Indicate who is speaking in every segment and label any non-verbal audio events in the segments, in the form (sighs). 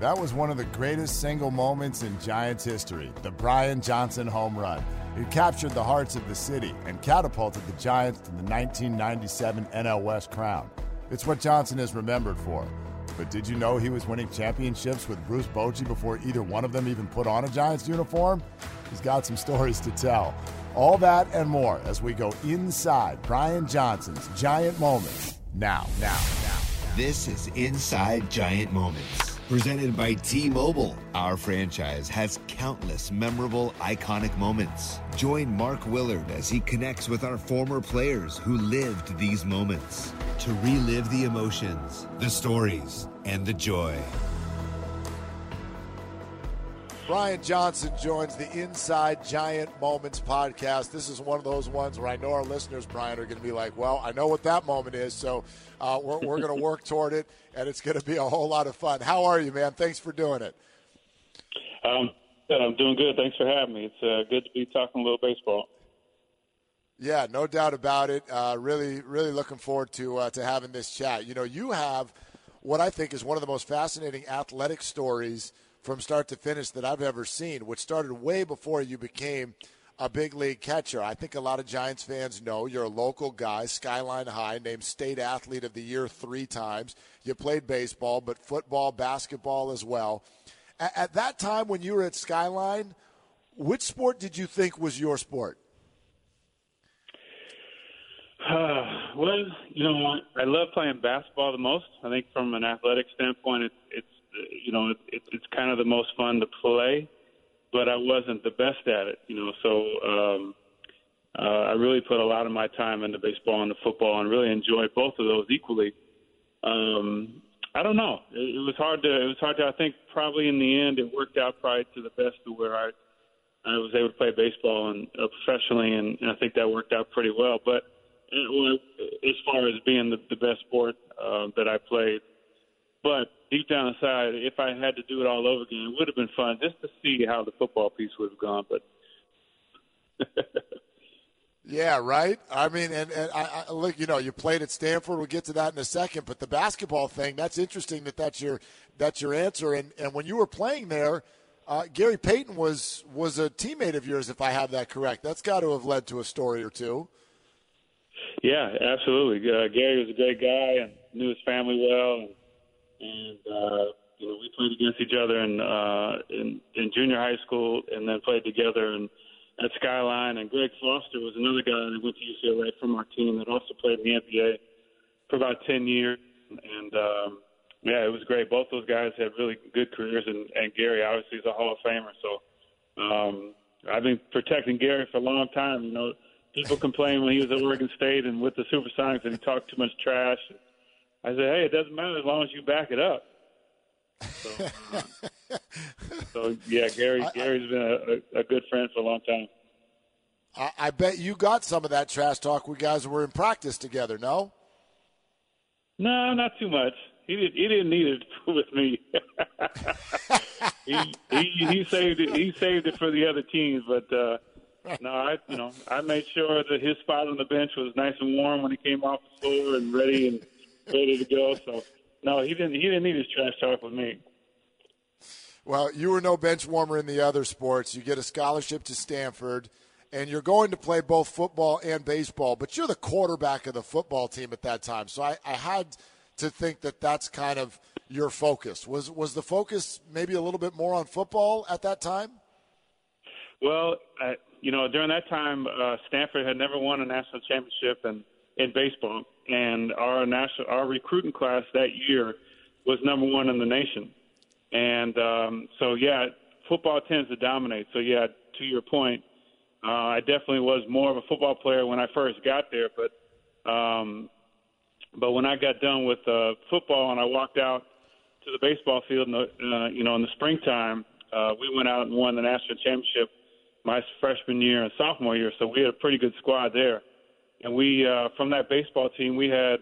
Speaker 1: That was one of the greatest single moments in Giants history the Brian Johnson home run. It captured the hearts of the city and catapulted the Giants to the 1997 NL West crown. It's what Johnson is remembered for. But did you know he was winning championships with Bruce Bochy before either one of them even put on a Giants uniform? He's got some stories to tell. All that and more as we go inside Brian Johnson's Giant Moments. Now, now, now.
Speaker 2: This is Inside Giant Moments. Presented by T Mobile. Our franchise has countless memorable, iconic moments. Join Mark Willard as he connects with our former players who lived these moments to relive the emotions, the stories, and the joy.
Speaker 1: Brian Johnson joins the Inside Giant Moments podcast. This is one of those ones where I know our listeners, Brian, are going to be like, well, I know what that moment is, so uh, we're, we're going to work toward it, and it's going to be a whole lot of fun. How are you, man? Thanks for doing it.
Speaker 3: Um, I'm doing good. Thanks for having me. It's uh, good to be talking a little baseball.
Speaker 1: Yeah, no doubt about it. Uh, really, really looking forward to uh, to having this chat. You know, you have what I think is one of the most fascinating athletic stories – from start to finish that I've ever seen, which started way before you became a big league catcher. I think a lot of Giants fans know you're a local guy, Skyline High, named State Athlete of the Year three times. You played baseball, but football, basketball as well. At, at that time when you were at Skyline, which sport did you think was your sport?
Speaker 3: Uh, (sighs) well, you know, I love playing basketball the most. I think from an athletic standpoint, it, it's you know, it, it, it's kind of the most fun to play, but I wasn't the best at it, you know. So um, uh, I really put a lot of my time into baseball and the football, and really enjoyed both of those equally. Um, I don't know. It, it was hard to. It was hard to. I think probably in the end, it worked out probably to the best of where I I was able to play baseball and uh, professionally, and, and I think that worked out pretty well. But uh, as far as being the, the best sport uh, that I played, but deep down inside, if I had to do it all over again, it would have been fun just to see how the football piece would have gone. But (laughs)
Speaker 1: yeah, right. I mean, and, and I, I, look, you know, you played at Stanford. We'll get to that in a second. But the basketball thing—that's interesting. That that's your that's your answer. And and when you were playing there, uh, Gary Payton was was a teammate of yours, if I have that correct. That's got to have led to a story or two.
Speaker 3: Yeah, absolutely. Uh, Gary was a great guy and knew his family well. And, and uh, you know we played against each other in uh, in, in junior high school, and then played together and at Skyline. And Greg Foster was another guy that went to UCLA from our team that also played in the NBA for about ten years. And um, yeah, it was great. Both those guys had really good careers, and, and Gary obviously is a Hall of Famer. So um, I've been protecting Gary for a long time. You know, people complain when he was at Oregon State and with the Supersonics that he talked too much trash. And, I said, hey, it doesn't matter as long as you back it up. So, uh, (laughs) so yeah, Gary Gary's been a, a, good friend for a long time.
Speaker 1: I, I bet you got some of that trash talk. We guys were in practice together. No.
Speaker 3: No, not too much. He did. He didn't need it (laughs) with me. he, he he saved it. He saved it for the other teams, but. uh no, I you know I made sure that his spot on the bench was nice and warm when he came off the floor and ready and ready to go. So no, he didn't. He didn't need his trash talk with me.
Speaker 1: Well, you were no bench warmer in the other sports. You get a scholarship to Stanford, and you're going to play both football and baseball. But you're the quarterback of the football team at that time, so I, I had to think that that's kind of your focus. Was was the focus maybe a little bit more on football at that time?
Speaker 3: Well, I, you know, during that time, uh, Stanford had never won a national championship, and in baseball, and our national our recruiting class that year was number one in the nation. And um, so, yeah, football tends to dominate. So, yeah, to your point, uh, I definitely was more of a football player when I first got there, but um, but when I got done with uh, football and I walked out to the baseball field, in the, uh, you know, in the springtime, uh, we went out and won the national championship my freshman year and sophomore year. So we had a pretty good squad there, and we uh, from that baseball team we had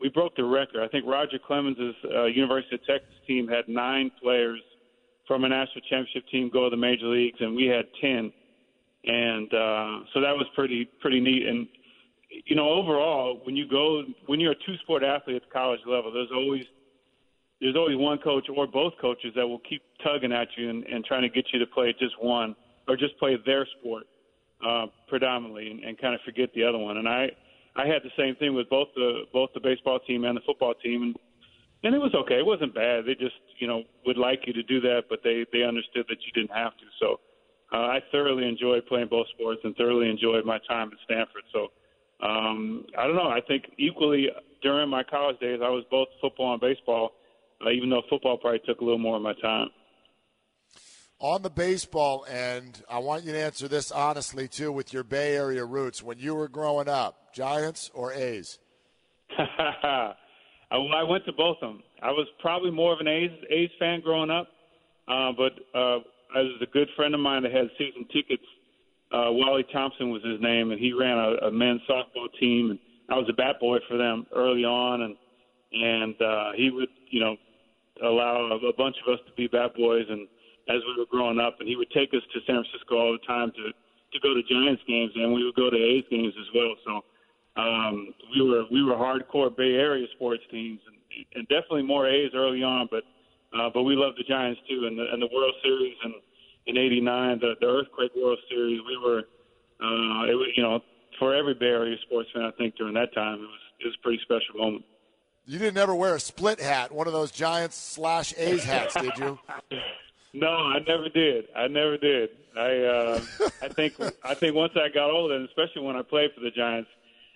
Speaker 3: we broke the record. I think Roger Clemens' uh, University of Texas team had nine players from a national championship team go to the major leagues, and we had ten. And uh, so that was pretty pretty neat. And you know, overall, when you go when you're a two sport athlete at the college level, there's always there's always one coach or both coaches that will keep tugging at you and, and trying to get you to play just one or just play their sport uh, predominantly and, and kind of forget the other one. And I I had the same thing with both the both the baseball team and the football team, and and it was okay. It wasn't bad. They just you know would like you to do that, but they they understood that you didn't have to. So uh, I thoroughly enjoyed playing both sports and thoroughly enjoyed my time at Stanford. So um, I don't know. I think equally during my college days, I was both football and baseball, uh, even though football probably took a little more of my time.
Speaker 1: On the baseball end, I want you to answer this honestly too, with your Bay Area roots. When you were growing up, Giants or A's? (laughs)
Speaker 3: well, I went to both of them. I was probably more of an A's A's fan growing up, uh, but uh, as a good friend of mine that had season tickets, uh, Wally Thompson was his name, and he ran a, a men's softball team, and I was a bat boy for them early on, and and uh, he would, you know, allow a, a bunch of us to be bat boys, and as we were growing up, and he would take us to San Francisco all the time to to go to Giants games, and we would go to A's games as well. So um, we were we were hardcore Bay Area sports teams, and, and definitely more A's early on, but uh, but we loved the Giants too, and the, and the World Series and in '89, the the Earthquake World Series. We were uh, it was you know for every Bay Area sports fan, I think during that time it was it was a pretty special moment.
Speaker 1: You didn't ever wear a split hat, one of those Giants slash A's hats, did you? (laughs)
Speaker 3: No, I never did. I never did. I uh, (laughs) I think I think once I got older, and especially when I played for the Giants,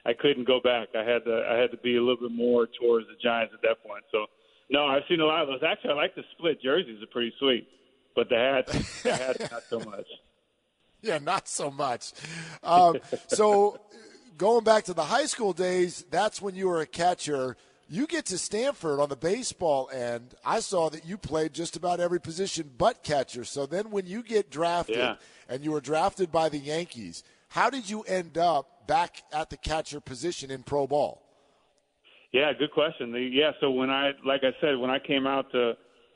Speaker 3: I couldn't go back. I had to I had to be a little bit more towards the Giants at that point. So no, I've seen a lot of those. Actually, I like the split jerseys; are pretty sweet, but the hats, the hats, not so much. (laughs)
Speaker 1: Yeah, not so much. Um, so (laughs) going back to the high school days, that's when you were a catcher. You get to Stanford on the baseball end. I saw that you played just about every position but catcher. So then when you get drafted
Speaker 3: yeah.
Speaker 1: and you were drafted by the Yankees, how did you end up back at the catcher position in pro ball?
Speaker 3: Yeah, good question. The, yeah, so when I, like I said, when I came out to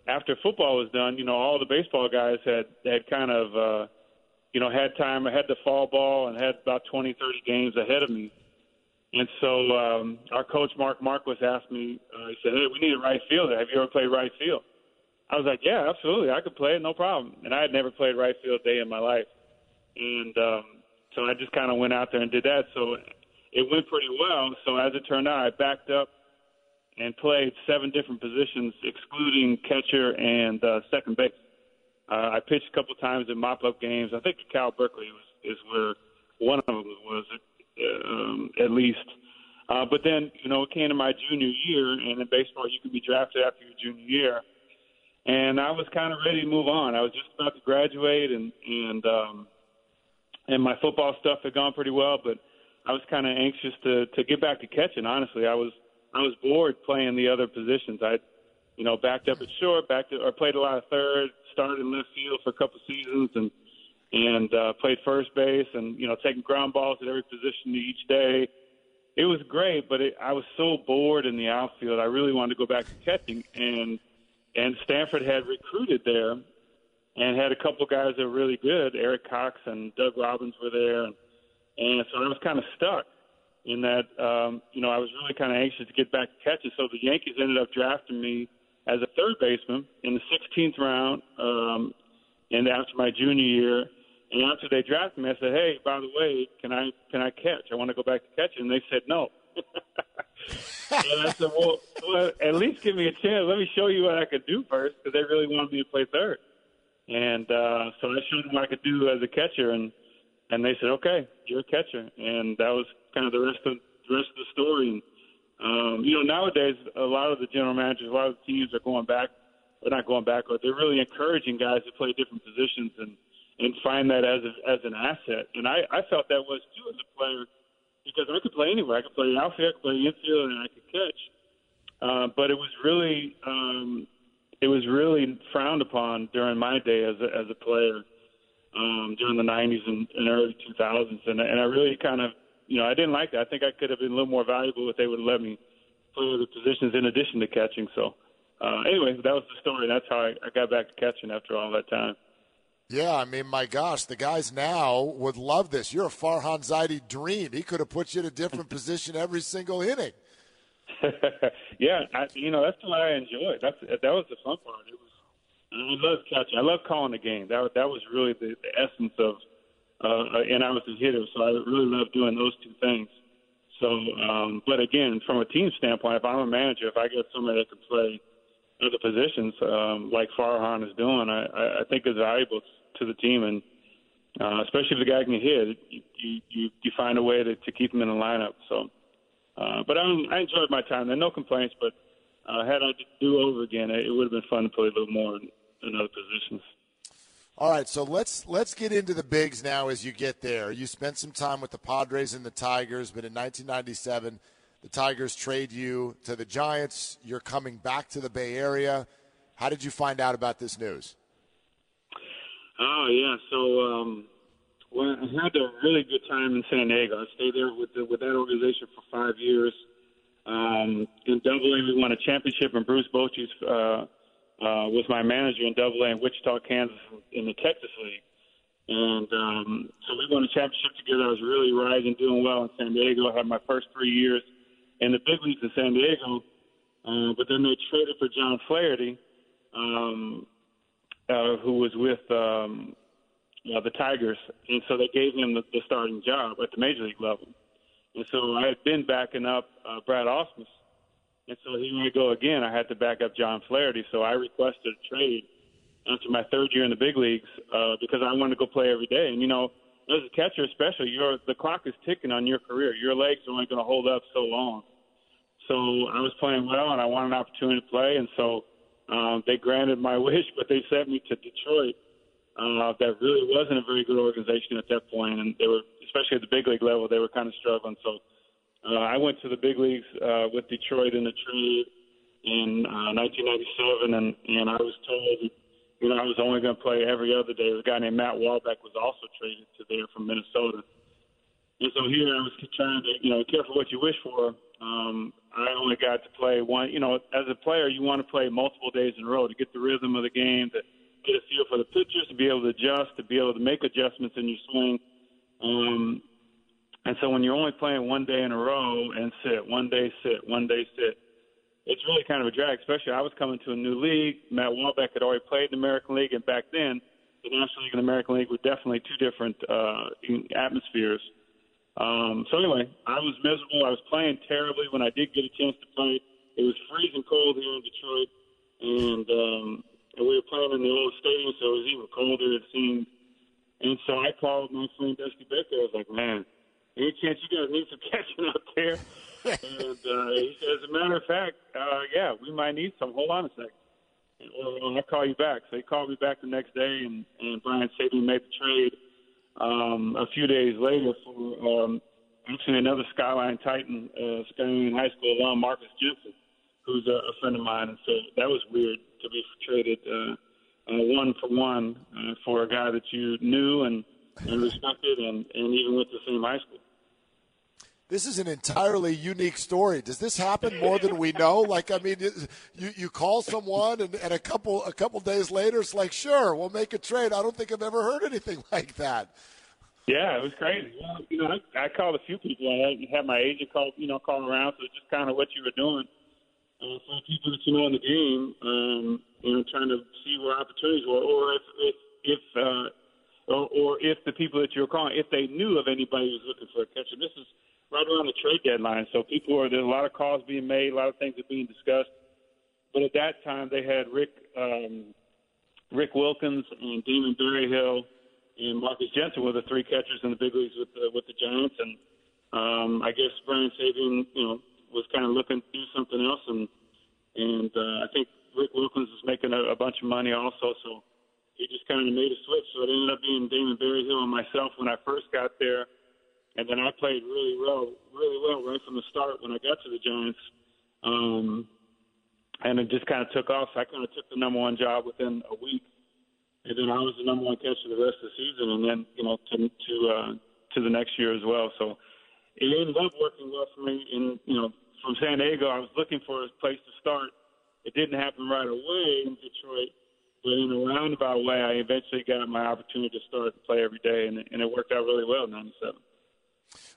Speaker 3: after football was done, you know, all the baseball guys had had kind of, uh, you know, had time, had the fall ball, and had about twenty, thirty games ahead of me. And so um, our coach Mark Marquess asked me. Uh, he said, "Hey, we need a right fielder. Have you ever played right field?" I was like, "Yeah, absolutely. I could play it, no problem." And I had never played right field a day in my life, and um, so I just kind of went out there and did that. So it went pretty well. So as it turned out, I backed up and played seven different positions, excluding catcher and uh, second base. Uh, I pitched a couple times in mop-up games. I think Cal Berkeley was is where one of them was um, at least. Uh, but then, you know, it came to my junior year, and in baseball, you can be drafted after your junior year. And I was kind of ready to move on. I was just about to graduate, and and um, and my football stuff had gone pretty well, but I was kind of anxious to to get back to catching. Honestly, I was I was bored playing the other positions. I, you know, backed up at short, backed to, or played a lot of third, started in left field for a couple of seasons, and and uh, played first base and you know taking ground balls at every position each day. It was great, but it, I was so bored in the outfield. I really wanted to go back to catching, and and Stanford had recruited there, and had a couple guys that were really good. Eric Cox and Doug Robbins were there, and, and so I was kind of stuck in that. Um, you know, I was really kind of anxious to get back to catching. So the Yankees ended up drafting me as a third baseman in the 16th round, um, and after my junior year and after they drafted me, I said, "Hey, by the way, can I can I catch? I want to go back to catching." And they said no. (laughs) and I said, well, well, at least give me a chance. Let me show you what I could do first, because they really wanted me to play third. And uh, so I showed them what I could do as a catcher, and and they said, okay, you're a catcher. And that was kind of the rest of the rest of the story. And, um, you know, nowadays a lot of the general managers, a lot of the teams are going back, or not going back, but they're really encouraging guys to play different positions and and find that as a, as an asset. And I I felt that was too as a player because I could play anywhere. I could play outfield, I could play infield, and I could catch. Uh, but it was really um, it was really frowned upon during my day as a, as a player um, during the 90s and, and early 2000s, and, and I really kind of you know I didn't like that. I think I could have been a little more valuable if they would let me play other positions in addition to catching. So uh, anyway, that was the story. That's how I, I got back to catching after all that time.
Speaker 1: Yeah, I mean, my gosh, the guys now would love this. You're a Farhan Zaidi dream. He could have put you in a different (laughs) position every single inning. (laughs)
Speaker 3: yeah, I, you know that's what I enjoyed. That's that was the fun part. It was I love catching. I love calling the game. That that was really the, the essence of. Uh, and I was a hitter, so I really love doing those two things. So, um, but again, from a team standpoint, if I'm a manager, if I get somebody that can play other positions um, like Farhan is doing, I, I think is valuable to the team, and uh, especially if the guy can hit, you you, you find a way to, to keep him in the lineup. So. Uh, but I, I enjoyed my time there. No complaints. But uh, had I do over again, it would have been fun to play a little more in other positions.
Speaker 1: All right, so let's let's get into the bigs now as you get there. You spent some time with the Padres and the Tigers, but in 1997, the Tigers trade you to the Giants. You're coming back to the Bay Area. How did you find out about this news?
Speaker 3: Oh yeah, so um, well, I had a really good time in San Diego. I stayed there with the, with that organization for five years. Um, in Double A, we won a championship, and Bruce Bochy uh, uh, was my manager in Double A in Wichita, Kansas, in the Texas League. And um, so we won a championship together. I was really rising, doing well in San Diego. I had my first three years in the big leagues in San Diego. Uh, but then they traded for John Flaherty, um, uh, who was with um, uh, the Tigers, and so they gave him the, the starting job at the major league level. And so I had been backing up uh, Brad Ausmus, and so here I go again. I had to back up John Flaherty, so I requested a trade after my third year in the big leagues uh, because I wanted to go play every day. And you know, as a catcher, especially, your the clock is ticking on your career. Your legs are only going to hold up so long. So I was playing well, and I wanted an opportunity to play, and so um, they granted my (laughs) wish, but they sent me to Detroit uh, that really wasn't a very good organization at that point, and they were, especially at the big league level, they were kind of struggling. So uh, I went to the big leagues uh, with Detroit in the trade in uh, 1997, and and I was told, you know, I was only going to play every other day. A guy named Matt Walbeck was also traded to there from Minnesota. And so here I was trying to, you know, careful what you wish for. Um, I only got to play one. You know, as a player, you want to play multiple days in a row to get the rhythm of the game, to get a feel for the pitchers, to be able to adjust, to be able to make adjustments in your swing. Um, and so when you're only playing one day in a row and sit, one day sit, one day sit, it's really kind of a drag. Especially I was coming to a new league. Matt Walbeck had already played in the American League, and back then the National League and the American League were definitely two different uh, atmospheres. Um, so anyway, I was miserable. I was playing terribly when I did get a chance to play. It was freezing cold here in Detroit, and um, and we were playing in the old stadium, so it was even colder, it seemed. And so I called my friend Dusty Baker. I was like, man, any chance you guys need some (laughs) catching out there? and uh, he as a matter of fact, uh, yeah, we might need some. Hold on a second. I'll call you back. So he called me back the next day, and, and Brian Sabean made the trade um, a few days later for um, actually another Skyline Titan, uh, Skyline High School alum, Marcus Jensen, who's a, a friend of mine. And so that was weird to be traded uh, uh, one for one uh, for a guy that you knew and, and respected, and, and even went to the same high school.
Speaker 1: This is an entirely unique story. Does this happen more than we know? Like, I mean, you, you call someone and, and a couple a couple days later, it's like, sure, we'll make a trade. I don't think I've ever heard anything (laughs) like that.
Speaker 3: Yeah, it was crazy. Well, you know, I, I called a few people. I had my agent call, you know, call around. So it's just kind of what you were doing uh, for people that you know in the game, um, you know, trying to see where opportunities were, or if if, if uh, or, or if the people that you're calling, if they knew of anybody who was looking for a catcher. This is right around the trade deadline, so people are there's a lot of calls being made, a lot of things are being discussed. But at that time, they had Rick um, Rick Wilkins and Damon Berryhill and Marcus Jensen were the three catchers in the big leagues with the, with the Giants, and um, I guess Brian Sabean, you know, was kind of looking to do something else, and and uh, I think Rick Wilkins was making a, a bunch of money also, so he just kind of made a switch. So it ended up being Damon Berryhill and myself when I first got there, and then I played really well, really well right from the start when I got to the Giants. Um, and it just kind of took off. So I kind of took the number one job within a week, and then I was the number one catcher the rest of the season, and then you know to to uh, to the next year as well. So it ended up working well for me. And you know, from San Diego, I was looking for a place to start. It didn't happen right away in Detroit, but in a roundabout way, I eventually got my opportunity to start to play every day, and, and it worked out really well in '97.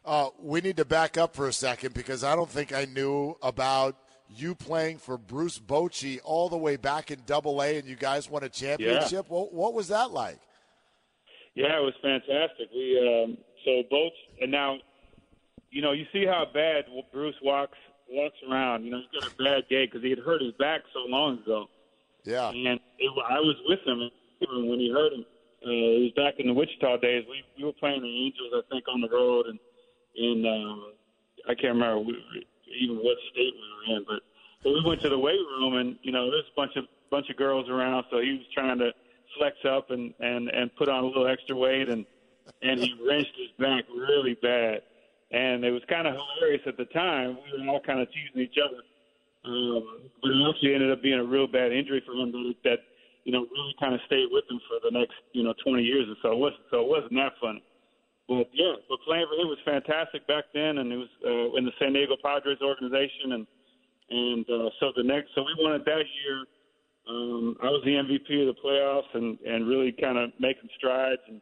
Speaker 1: Uh, we need to back up for a second because I don't think I knew about you playing for Bruce Bochy all the way back in Double A, and you guys won a championship.
Speaker 3: Yeah.
Speaker 1: What, what, was that like?
Speaker 3: Yeah, it was fantastic. We um, so both, and now, you know, you see how bad Bruce walks walks around. You know, he's got a bad gait because he had hurt his back so long ago.
Speaker 1: Yeah,
Speaker 3: and it, I was with him when he hurt him. Uh, it was back in the Wichita days. We we were playing the Angels, I think, on the road, and in um, I can't remember even what state we were in, but but we went to the weight room and you know there's a bunch of bunch of girls around, so he was trying to flex up and and and put on a little extra weight and and he wrenched his back really bad, and it was kind of hilarious at the time. We were all kind of teasing each other, um, but it actually ended up being a real bad injury for him that, that you know really kind of stayed with him for the next you know 20 years or so. It wasn't so it wasn't that funny. But yeah, but playing for him was fantastic back then, and it was uh, in the San Diego Padres organization, and and uh, so the next, so we won it that year. Um, I was the MVP of the playoffs, and and really kind of making strides, and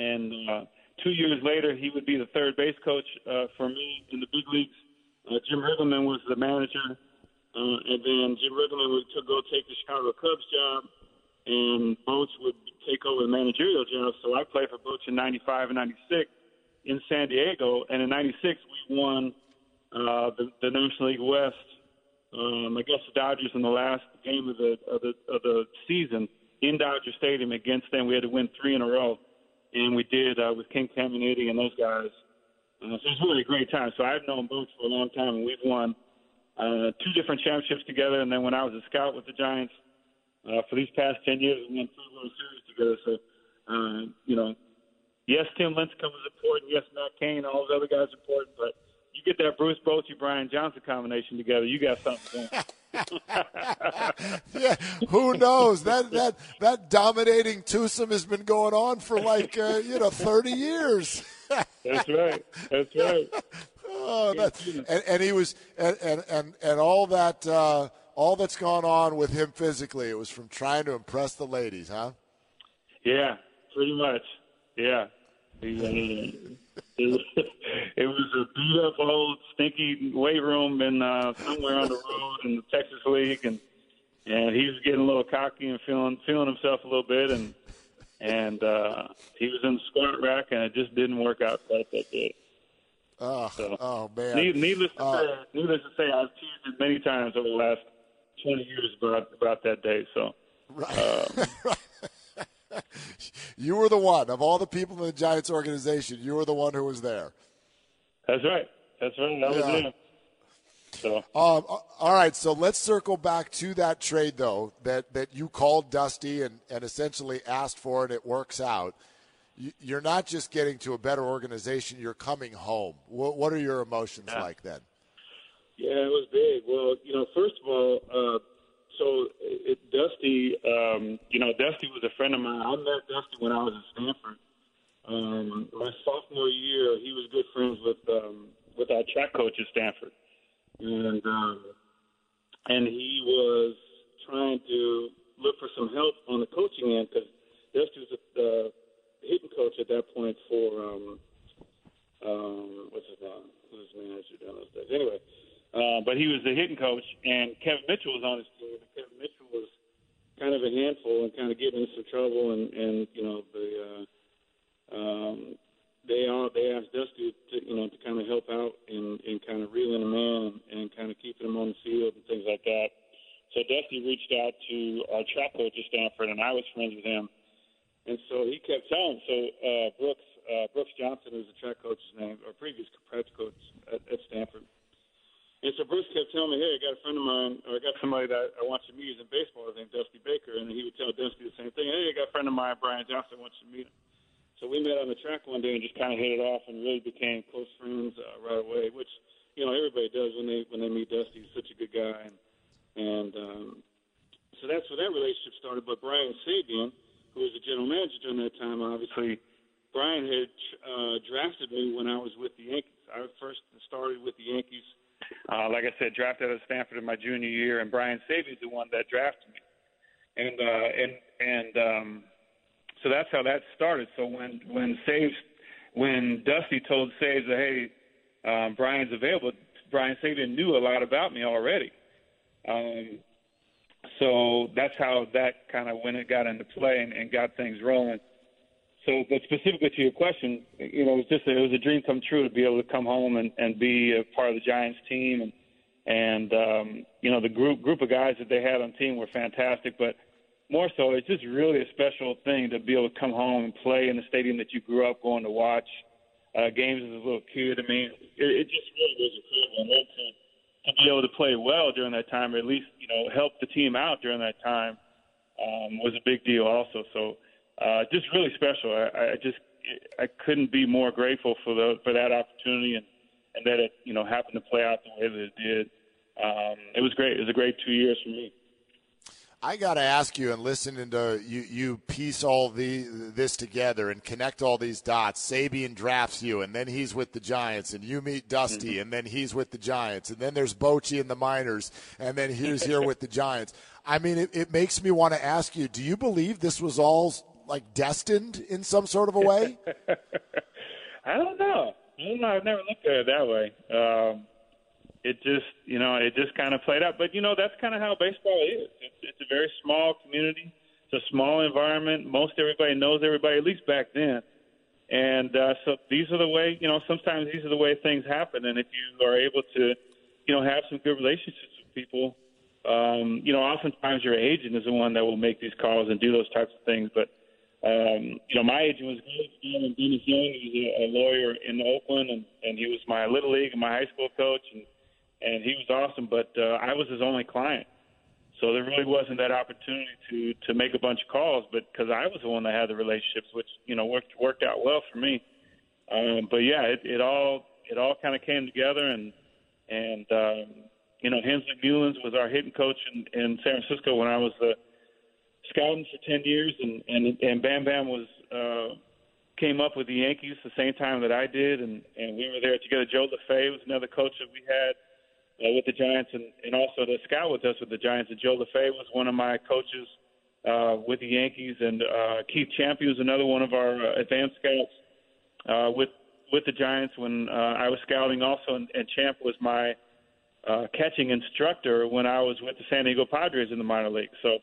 Speaker 3: and uh, two years later, he would be the third base coach uh, for me in the big leagues. Uh, Jim Riggleman was the manager, uh, and then Jim Riggleman would go take the Chicago Cubs job, and Boch would take over the managerial job. So I played for Boch in '95 and '96 in San Diego, and in '96 we won uh, the, the National League West. Um, I guess the Dodgers in the last game of the of the of the season in Dodger Stadium against them. We had to win three in a row, and we did uh, with Ken Caminiti and those guys. Uh, so it was really a great time. So I've known Boch for a long time, and we've won uh, two different championships together. And then when I was a scout with the Giants uh, for these past ten years, we won three World Series together. So, uh, you know, yes, Tim Lincecum is important. Yes, Matt Cain, all those other guys are important. But you get that Bruce Bochy, Brian Johnson combination together, you got something going. (laughs) (laughs)
Speaker 1: yeah, who knows? That that that dominating twosome has been going on for like uh, you know thirty years. (laughs)
Speaker 3: That's right. That's right.
Speaker 1: Oh, that, and, and he was and and and, and all that uh, all that's gone on with him physically. It was from trying to impress the ladies, huh?
Speaker 3: Yeah, pretty much. Yeah. it, (laughs) it was a beat up old stinky weight room in uh, somewhere on the road in the Texas League, and and he was getting a little cocky and feeling feeling himself a little bit, and and uh, he was in the squat rack, and it just didn't work out quite that good.
Speaker 1: Oh, so, oh man!
Speaker 3: Needless to uh, say, needless to say, I've teased it many times over the last twenty years about about that day. So,
Speaker 1: right. (laughs) Right. you were the one of all the people in the Giants organization. You were the one who was there.
Speaker 3: That's right. That's right. That yeah. was him. So. Um,
Speaker 1: all right, so let's circle back to that trade though that that you called Dusty and and essentially asked for, and it works out. You're not just getting to a better organization; you're coming home. What, what are your emotions
Speaker 3: yeah.
Speaker 1: like then?
Speaker 3: Yeah, it was big. Well, you know, first of all, uh, so it, Dusty, um, you know, Dusty was a friend of mine. I met Dusty when I was at Stanford. Um, my sophomore year, he was good friends with um, with our track coach at Stanford, and um, and he was trying to look for some help on the coaching end because Dusty was the uh, hitting coach at that point for um, um, what's his name? Who's his manager down those days? Anyway, uh, but he was the hitting coach, and Kevin Mitchell was on his team. And Kevin Mitchell was kind of a handful and kind of getting into some trouble. And, and you know, the uh, um, they all they asked us to, to you know to kind of help out in, in kind of reeling him in and, and kind of keeping him on the field and things like that. So Dusty reached out to our track coach at Stanford, and I was friends with him. And so he kept telling. So uh, Brooks uh, Brooks Johnson, who's the track coach's name, or previous track coach at, at Stanford. And so Bruce kept telling me, "Hey, I got a friend of mine, or I got somebody that I want you to meet. He's in baseball. His name's Dusty Baker." And he would tell Dusty the same thing. "Hey, I got a friend of mine, Brian Johnson, wants to meet him." So we met on the track one day and just kind of hit it off and really became close friends uh, right away. Which you know everybody does when they when they meet Dusty. He's such a good guy, and and um, so that's where that relationship started. But Brian Sabean, who was the general manager during that time, obviously, Brian had uh, drafted me when I was with the Yankees. I first started with the Yankees uh, like I said, drafted out of Stanford in my junior year, and Brian Sabean's the one that drafted me, and uh, and and um, so that's how that started. So when when Sabes, when Dusty told Sabes that hey, um, Brian's available, Brian Sabean knew a lot about me already. Um, so that's how that kind of when it got into play and, and got things rolling. So, but specifically to your question, you know, it was just a, it was a dream come true to be able to come home and, and be a part of the Giants team, and and um, you know the group group of guys that they had on team were fantastic. But more so, it's just really a special thing to be able to come home and play in the stadium that you grew up going to watch uh, games as a little kid. I mean, it, it just really was incredible. And then to, to be able to play well during that time, or at least you know help the team out during that time, um, was a big deal also. So uh, just really special. I, I just I couldn't be more grateful for the for that opportunity and and that it you know happened to play out the way that it did. Um, it was great. It was a great two years for me.
Speaker 1: I got to ask you, and listening to you, you piece all the this together and connect all these dots. Sabean drafts you, and then he's with the Giants, and you meet Dusty, mm-hmm. and then he's with the Giants, and then there's Bochy in the minors, and then he's (laughs) here with the Giants. I mean, it, it makes me want to ask you: Do you believe this was all like destined in some sort of a way? (laughs)
Speaker 3: I don't know. I don't know. I've never looked at it that way. Um, it just, you know, it just kind of played out. But you know, that's kind of how baseball is. It's, it's a very small community. It's a small environment. Most everybody knows everybody, at least back then. And uh, so these are the way, you know, sometimes these are the way things happen. And if you are able to, you know, have some good relationships with people, um, you know, oftentimes your agent is the one that will make these calls and do those types of things. But um, you know, my agent was great. And Dennis Young, he was a, a lawyer in Oakland, and, and he was my little league and my high school coach, and and he was awesome. But uh, I was his only client, so there really wasn't that opportunity to to make a bunch of calls. But because I was the one that had the relationships, which you know worked worked out well for me. Um, but yeah, it, it all it all kind of came together, and and um, you know, Hensley Meulens was our hitting coach in, in San Francisco when I was the scouting for ten years, and and and Bam Bam was uh, came up with the Yankees the same time that I did, and and we were there together. Joe Lefebvre was another coach that we had uh, with the Giants, and and also the scout with us with the Giants. And Joe Lefebvre was one of my coaches uh, with the Yankees, and uh, Keith Champion was another one of our uh, advanced scouts uh, with with the Giants when uh, I was scouting also, and, and Champ was my uh, catching instructor when I was with the San Diego Padres in the minor league. So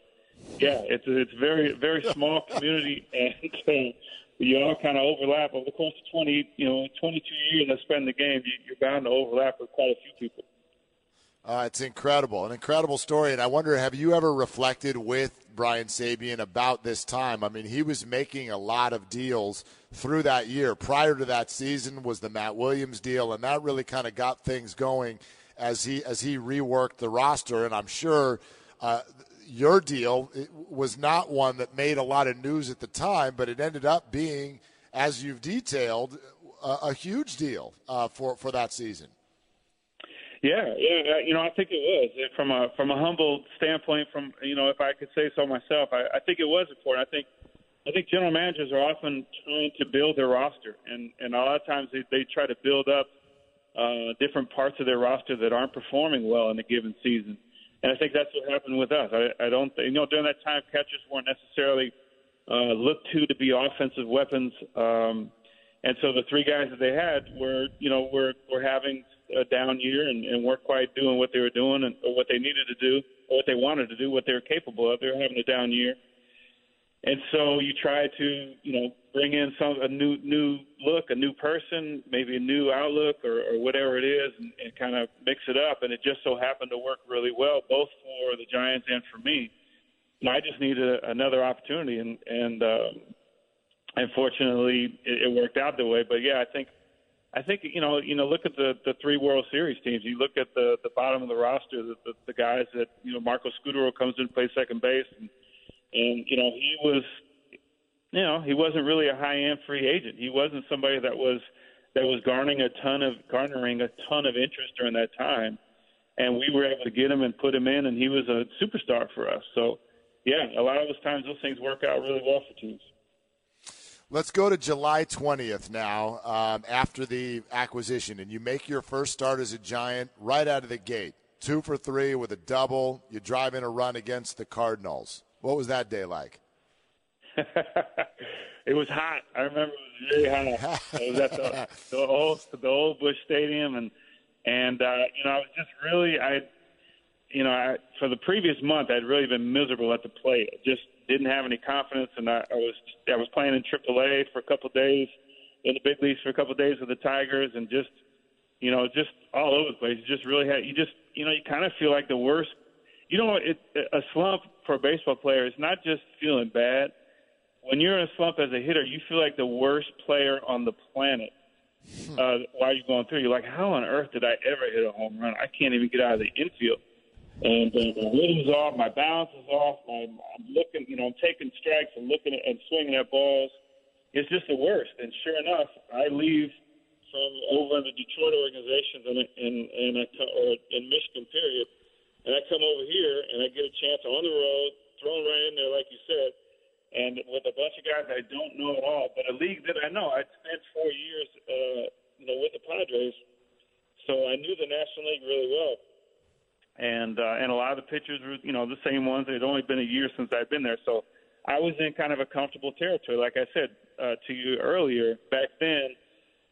Speaker 3: yeah, it's it's very very (laughs) small community, and uh, you all kind of overlap over the course of twenty you know twenty two years I spend the game. You, you're bound to overlap with quite a few people.
Speaker 1: Uh, it's incredible, an incredible story. And I wonder, have you ever reflected with Brian Sabean about this time? I mean, he was making a lot of deals through that year. Prior to that season was the Matt Williams deal, and that really kind of got things going as he as he reworked the roster. And I'm sure uh, your deal was not one that made a lot of news at the time, but it ended up being, as you've detailed, a, a huge deal uh, for for that season.
Speaker 3: Yeah, yeah, you know, I think it was from a from a humble standpoint. From you know, if I could say so myself, I, I think it was important. I think I think general managers are often trying to build their roster, and and a lot of times they, they try to build up uh, different parts of their roster that aren't performing well in a given season. And I think that's what happened with us. I, I don't, you know, during that time, catchers weren't necessarily uh, looked to to be offensive weapons. Um, and so the three guys that they had were, you know, were were having a down year and, and weren't quite doing what they were doing and or what they needed to do or what they wanted to do, what they were capable of. They were having a down year. And so you try to, you know, bring in some a new new look, a new person, maybe a new outlook or, or whatever it is, and, and kind of mix it up. And it just so happened to work really well, both for the Giants and for me. And I just needed a, another opportunity, and and um, unfortunately, it, it worked out that way. But yeah, I think I think you know you know look at the the three World Series teams. You look at the the bottom of the roster, the the, the guys that you know Marco Scutaro comes in and plays second base, and and you know he was you know he wasn't really a high end free agent. He wasn't somebody that was that was garnering a ton of garnering a ton of interest during that time, and we were able to get him and put him in, and he was a superstar for us. So yeah, a lot of those times those things work out really well for teams.
Speaker 1: Let's go to July 20th now um, after the acquisition, and you make your first start as a Giant right out of the gate. Two for three with a double. You drive in a run against the Cardinals. What was that day like? (laughs)
Speaker 3: it was hot. I remember it was really hot. it was at the, (laughs) the old the old Busch Stadium, and and uh, you know I was just really I, you know I, for the previous month I'd really been miserable at the plate. I just didn't have any confidence, and I, I was I was playing in AAA for a couple of days, in the big leagues for a couple of days with the Tigers, and just you know just all over the place. You just really had you just you know you kind of feel like the worst. You know, it, a slump for a baseball player is not just feeling bad. When you're in a slump as a hitter, you feel like the worst player on the planet. Hmm. Uh, while you're going through, you're like, how on earth did I ever hit a home run? I can't even get out of the infield and uh, my rhythm's off, my balance is off. My, I'm looking, you know, I'm taking strikes and looking at, and swinging at balls. It's just the worst. And sure enough, I leave from over in the Detroit organizations and in in a, or in Michigan period, and I come over here and I get a chance on the road, thrown right in there, like you said, and with a bunch of guys I don't know at all, but a league that I know. I'd spent four years, uh, you know, with the Padres, so I knew the National League really well and uh, and a lot of the pitchers were you know the same ones. It had only been a year since I'd been there, so I was in kind of a comfortable territory. Like I said uh, to you earlier, back then.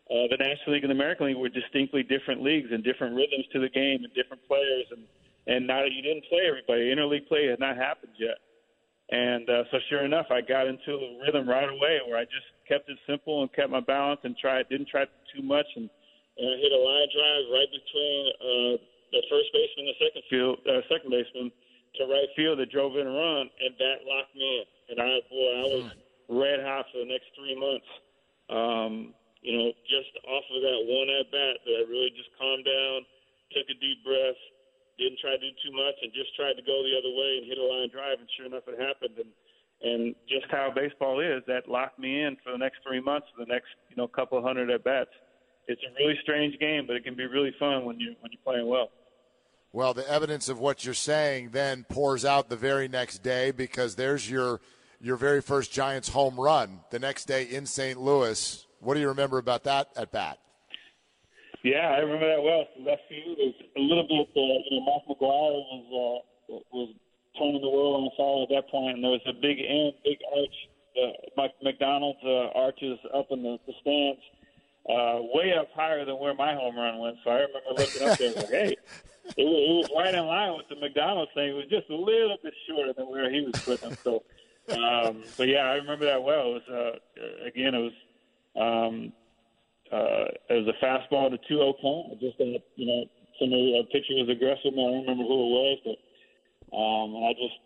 Speaker 3: Uh, the National League and the American League were distinctly different leagues and different rhythms to the game and different players. And and now you didn't play everybody, interleague play had not happened yet. And uh, so, sure enough, I got into a rhythm right away where I just kept it simple and kept my balance and tried didn't try too much and, and I hit a line drive right between uh, the first baseman, and the second field, uh, second baseman to right field that drove in a run, and that locked me in. And I, boy, I was red hot for the next three months. Um, you know, just off of that one at bat, that I really just calmed down, took a deep breath, didn't try to do too much, and just tried to go the other way and hit a line drive. And sure enough, it happened. And and just how baseball is, that locked me in for the next three months, for the next you know couple hundred at bats it's a really strange game, but it can be really fun when you when you're playing well.
Speaker 1: Well, the evidence of what you're saying then pours out the very next day because there's your your very first Giants home run the next day in St. Louis. What do you remember about that at bat?
Speaker 3: Yeah, I remember that well. Field was a little bit. Uh, you know, Mark McGwire was uh, was turning the world on side at that point, and there was a big end, big arch. Uh, Mike McDonald's uh, arches up in the, the stands uh, way up higher than where my home run went. So I remember looking up there like, hey, it was, it was right in line with the McDonald's thing. It was just a little bit shorter than where he was putting them. So, um, but yeah, I remember that well. It was uh, again, it was um, uh, it was a fastball to 2-0 count. Just a, you know, somebody a pitcher was aggressive. I don't remember who it was, but um, I just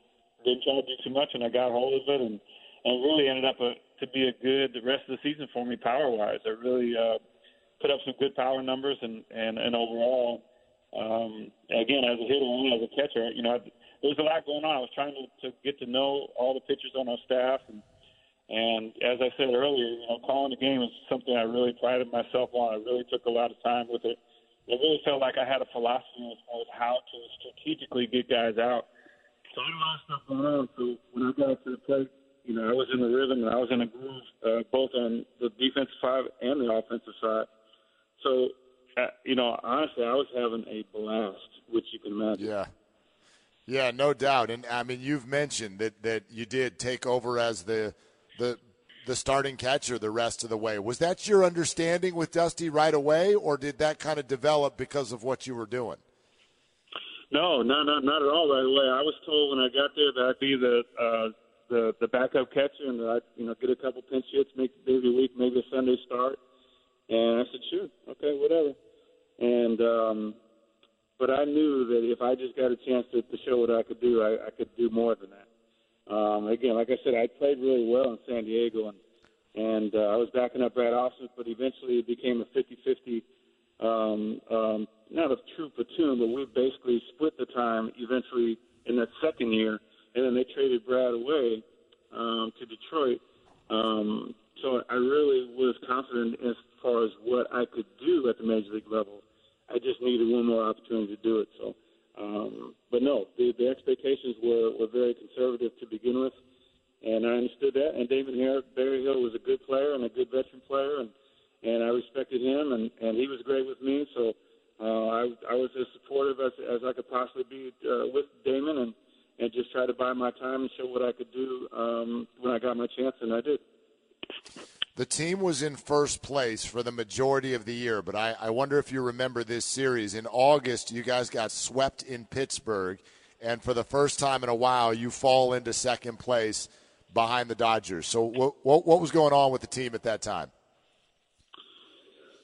Speaker 3: didn't try to do too much, and I got hold of it and and really ended up a to be a good the rest of the season for me power wise. I really uh, put up some good power numbers and and and overall, um, again as a hitter and as a catcher, you know, there was a lot going on. I was trying to, to get to know all the pitchers on our staff and. And as I said earlier, you know, calling the game is something I really prided myself on. I really took a lot of time with it. It really felt like I had a philosophy as far as how to strategically get guys out. So I had a lot of stuff going on. So when I got to the plate, you know, I was in the rhythm and I was in a groove, uh, both on the defensive side and the offensive side. So, uh, you know, honestly, I was having a blast, which you can imagine.
Speaker 1: Yeah. Yeah, no doubt. And I mean, you've mentioned that, that you did take over as the the the starting catcher the rest of the way. Was that your understanding with Dusty right away, or did that kind of develop because of what you were doing?
Speaker 3: No, no, not not at all right away. I was told when I got there that I'd be the uh, the the backup catcher and that I you know get a couple pinch hits, make maybe a week, maybe a Sunday start. And I said, sure, okay, whatever. And um, but I knew that if I just got a chance to, to show what I could do, I, I could do more than that. Um, again, like I said, I played really well in San Diego, and and uh, I was backing up Brad Ausmus, but eventually it became a 50-50. Um, um, not a true platoon, but we basically split the time eventually in that second year, and then they traded Brad away um, to Detroit. Um, so I really was confident as far as what I could do at the major league level. I just needed one more opportunity to do it. So, um, but no, the, the expectations were, were very conservative to begin with, and I understood that. And Damon Berryhill was a good player and a good veteran player, and and I respected him, and and he was great with me. So uh, I I was as supportive as as I could possibly be uh, with Damon, and and just try to buy my time and show what I could do um, when I got my chance, and I did.
Speaker 1: The team was in first place for the majority of the year, but I, I wonder if you remember this series. In August, you guys got swept in Pittsburgh, and for the first time in a while, you fall into second place behind the Dodgers. So, what, what, what was going on with the team at that time?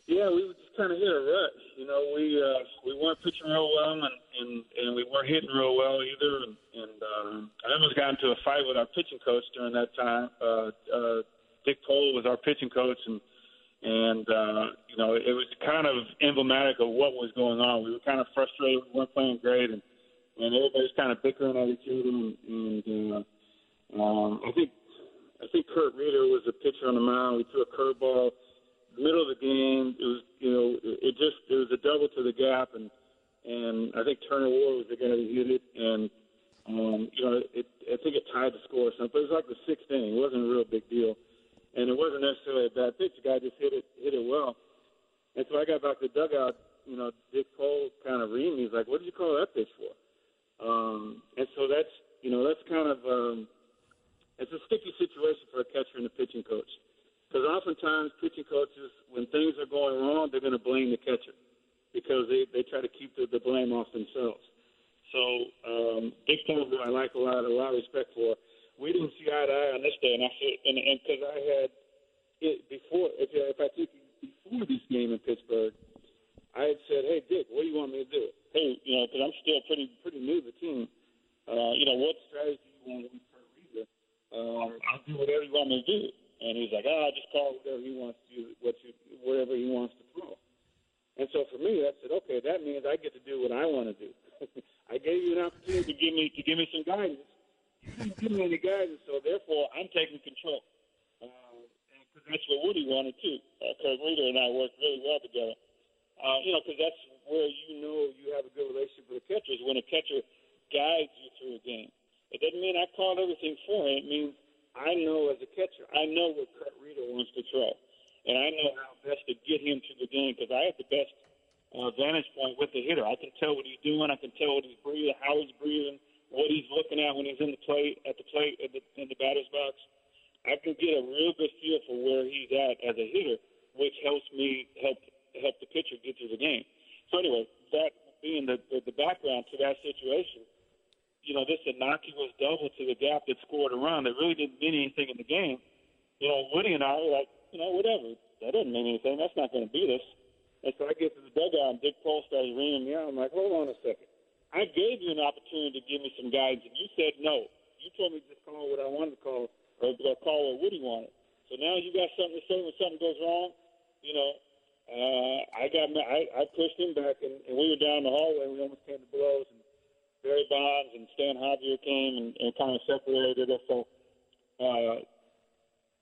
Speaker 3: Yeah, we just kind of hit a rut. You know, we uh, we weren't pitching real well, and, and and we weren't hitting real well either. And, and um, I almost got into a fight with our pitching coach during that time. Uh, uh, Dick Pole was our pitching coach, and and uh, you know it was kind of emblematic of what was going on. We were kind of frustrated. We weren't playing great, and and everybody's kind of bickering at each other. And, and uh, um, I think I think Kirk Rueter was a pitcher on the mound. We threw a curveball middle of the game. It was you know it just it was a double to the gap, and and I think Turner Ward was the guy who hit it, and um, you know it I think it tied the score or something. But it was like the sixth inning. It wasn't a real big deal and it wasn't necessarily a bad pitch. The guy just hit it hit it well. And so I got back to the dugout. You know, Dick Pole kind of reamed me. He's like, "What did you call that pitch for?" Um, and so that's you know that's kind of um, it's a sticky situation for a catcher and a pitching coach because oftentimes pitching coaches, when things are going wrong, they're going to blame the catcher because they they try to keep the, the blame off themselves. So um, Dick Pole, who I like a lot, a lot of respect for, we didn't see eye to eye on this day, and I said, and because I had it before, if if I took before this game in Pittsburgh, I had said, hey Dick, what do you want me to do? Hey, you know, because I'm still pretty pretty new to the team. Uh, you know, what strategy do you want to use for Reza? Um, I'll do whatever you want me to do. And he's like, ah, just call whatever he wants to, what you, whatever he wants to throw. And so for me, I said, okay, that means I get to do what I want to do. (laughs) I gave you an opportunity to give me to give me some guidance didn't give me any guidance, so therefore I'm taking control. Because uh, that's what Woody wanted too. Uh, Kirk Rueter and I worked really well together. Uh, you know, because that's where you know you have a good relationship with a catcher is when a catcher guides you through a game. It doesn't mean I called everything for him. It means I know as a catcher, I know what Kirk Rueter wants to throw, and I know how best to get him to the game because I have the best uh, vantage point with the hitter. I can tell what he's doing. I can tell what he's breathing, how he's breathing what he's looking at when he's in the plate at the plate in the, in the batter's box. I can get a real good feel for where he's at as a hitter, which helps me help help the pitcher get through the game. So anyway, that being the the, the background to that situation, you know, this innocuous double to the gap that scored a run that really didn't mean anything in the game. You know, Woody and I were like, you know, whatever. That doesn't mean anything. That's not going to beat us. And so I get to the dugout and Dick Pole starts reaming me out. I'm like, hold on a second. I gave you an opportunity to give me some guidance, and you said no. You told me just call what I wanted to call, or call what Woody wanted. So now you got something to say when something goes wrong. You know, uh, I got I, I pushed him back, and, and we were down the hallway. We almost came to blows, and Barry Bonds and Stan Javier came and, and kind of separated us. So, uh,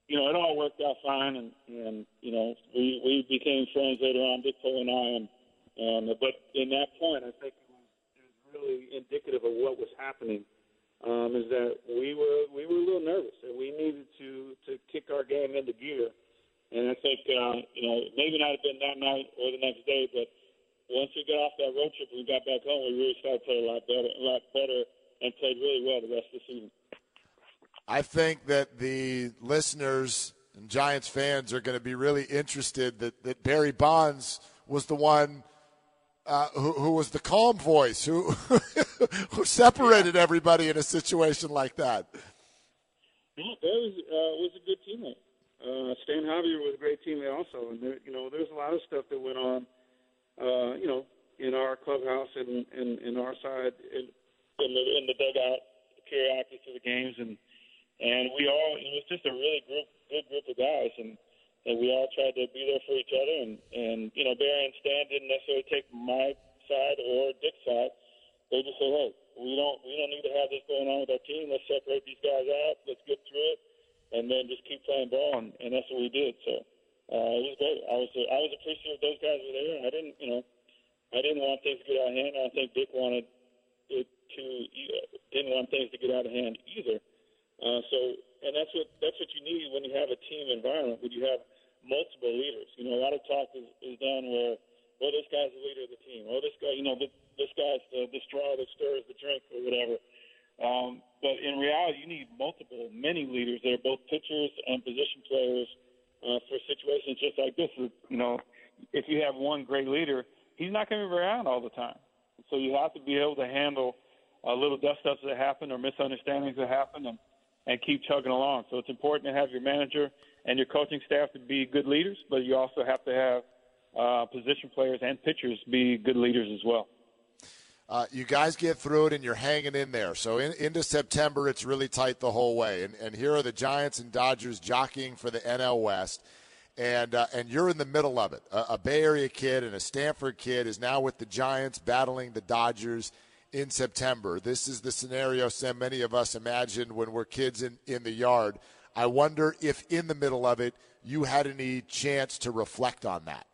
Speaker 3: you know, it all worked out fine, and and you know, we we became friends later on, Dick Pole and I, and and but in that point, I think really indicative of what was happening. Um, is that we were we were a little nervous and we needed to to kick our game into gear. And I think uh, you know maybe not have been that night or the next day, but once we got off that road trip we got back home, we really started playing a lot better, a lot better, and played really well the rest of the season.
Speaker 1: I think that the listeners and Giants fans are going to be really interested that, that Barry Bonds was the one uh, who, who, was the calm voice, who (laughs) who separated everybody in a situation like that.
Speaker 3: Yeah, that was uh, was a good teammate. Uh, Stan Javier was a great teammate also, and there, you know, there's a lot of stuff that went on, uh, you know, in our clubhouse and in, in, in our side in, in the in the dugout periodically to the games, and and we all it was just a really group good group of guys, and and we all tried to be there for each other. And and you know, Barry and Stan didn't necessarily take my side or Dick's side. They just said, hey, we don't we don't need to have this going on with our team. Let's separate these guys out. Let's get through it, and then just keep playing ball. And, and that's what we did. So uh, it was great. I was I was appreciative those guys were there. I didn't you know I didn't want things to get out of hand. I think Dick wanted it to didn't want things to get out of hand either. Uh, so and that's what that's what you need when you have a team environment when you have multiple leaders. You know, a lot of talk is, is done where, well, this guy's the leader of the team, or this guy, you know, this, this guy's the, the straw that stirs the drink, or whatever. Um, but in reality, you need multiple, many leaders that are both pitchers and position players uh, for situations just like this. You know, if you have one great leader, he's not going to be around all the time. So you have to be able to handle a little dust ups that happen or misunderstandings that happen and, and keep chugging along. So it's important to have your manager and your coaching staff to be good leaders, but you also have to have uh, position players and pitchers be good leaders as well.
Speaker 1: Uh, you guys get through it and you're hanging in there. So in, into September, it's really tight the whole way. And, and here are the Giants and Dodgers jockeying for the NL West. And, uh, and you're in the middle of it. A, a Bay Area kid and a Stanford kid is now with the Giants battling the Dodgers in September. This is the scenario so many of us imagined when we're kids in, in the yard. I wonder if in the middle of it you had any chance to reflect on that.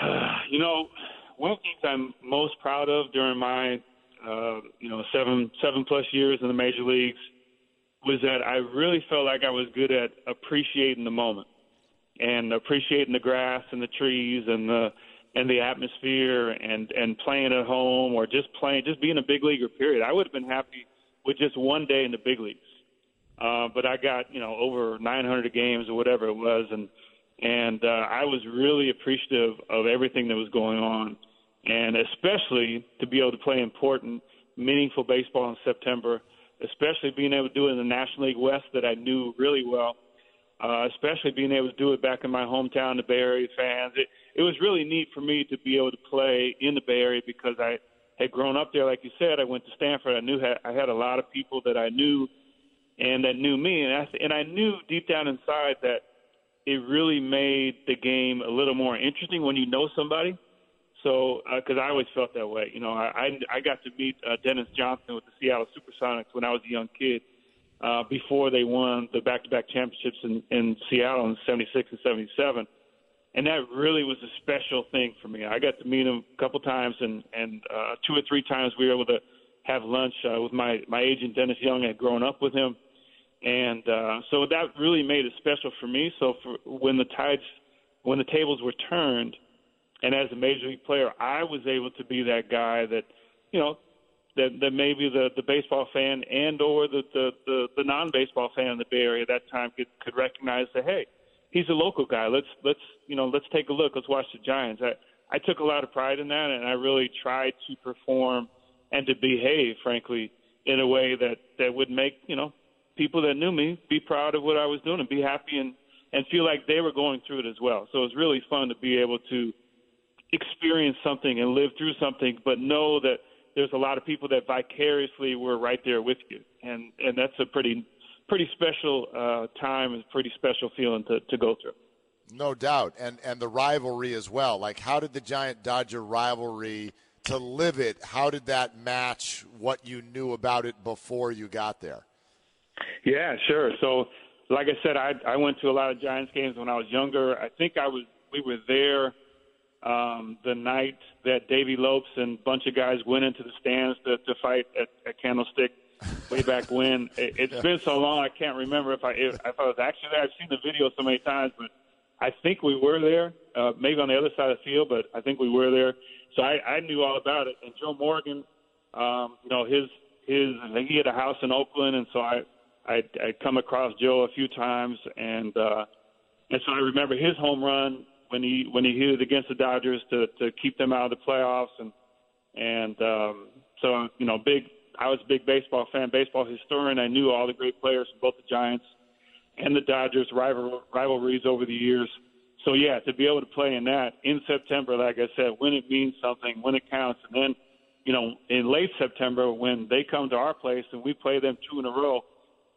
Speaker 1: (sighs)
Speaker 3: You know, one of the things I'm most proud of during my uh, you know seven seven plus years in the major leagues was that I really felt like I was good at appreciating the moment and appreciating the grass and the trees and the and the atmosphere and and playing at home or just playing just being a big leaguer period. I would have been happy with just one day in the big leagues. Uh, but I got you know over 900 games or whatever it was, and and uh, I was really appreciative of everything that was going on, and especially to be able to play important, meaningful baseball in September, especially being able to do it in the National League West that I knew really well, uh, especially being able to do it back in my hometown, the Bay Area fans. It, it was really neat for me to be able to play in the Bay Area because I had grown up there, like you said. I went to Stanford. I knew I had a lot of people that I knew and that knew me, and I, and I knew deep down inside that it really made the game a little more interesting when you know somebody. So, because uh, I always felt that way, you know, I I, got to meet uh, Dennis Johnson with the Seattle SuperSonics when I was a young kid, uh, before they won the back-to-back championships in, in Seattle in '76 and '77, and that really was a special thing for me. I got to meet him a couple times, and and uh, two or three times we were able to have lunch uh, with my my agent Dennis Young. I had grown up with him, and uh, so that really made it special for me. So for when the tides, when the tables were turned, and as a major league player, I was able to be that guy that, you know, that that maybe the the baseball fan and or the the the, the non baseball fan in the Bay Area at that time could could recognize that hey, he's a local guy. Let's let's you know let's take a look. Let's watch the Giants. I I took a lot of pride in that, and I really tried to perform and to behave, frankly, in a way that that would make you know people that knew me be proud of what I was doing and be happy and and feel like they were going through it as well. So it was really fun to be able to experience something and live through something, but know that there's a lot of people that vicariously were right there with you, and and that's a pretty pretty special uh, time and pretty special feeling to to go through.
Speaker 1: No doubt, and and the rivalry as well. Like, how did the Giant Dodger rivalry? to live it, how did that match what you knew about it before you got there?
Speaker 3: Yeah, sure. So, like I said, I I went to a lot of Giants games when I was younger. I think I was we were there um, the night that Davey Lopes and a bunch of guys went into the stands to, to fight at, at Candlestick way back when. It, it's yeah. been so long, I can't remember if I if, if I was actually there. I've seen the video so many times, but I think we were there. Uh, maybe on the other side of the field, but I think we were there. So I, I knew all about it. And Joe Morgan, um, you know, his his he had a house in Oakland, and so I I'd, I'd come across Joe a few times, and uh, and so I remember his home run when he when he hit it against the Dodgers to to keep them out of the playoffs, and and um, so you know, big. I was a big baseball fan, baseball historian. I knew all the great players from both the Giants and the Dodgers rival, rivalries over the years. So yeah, to be able to play in that in September, like I said, when it means something, when it counts, and then you know in late September when they come to our place and we play them two in a row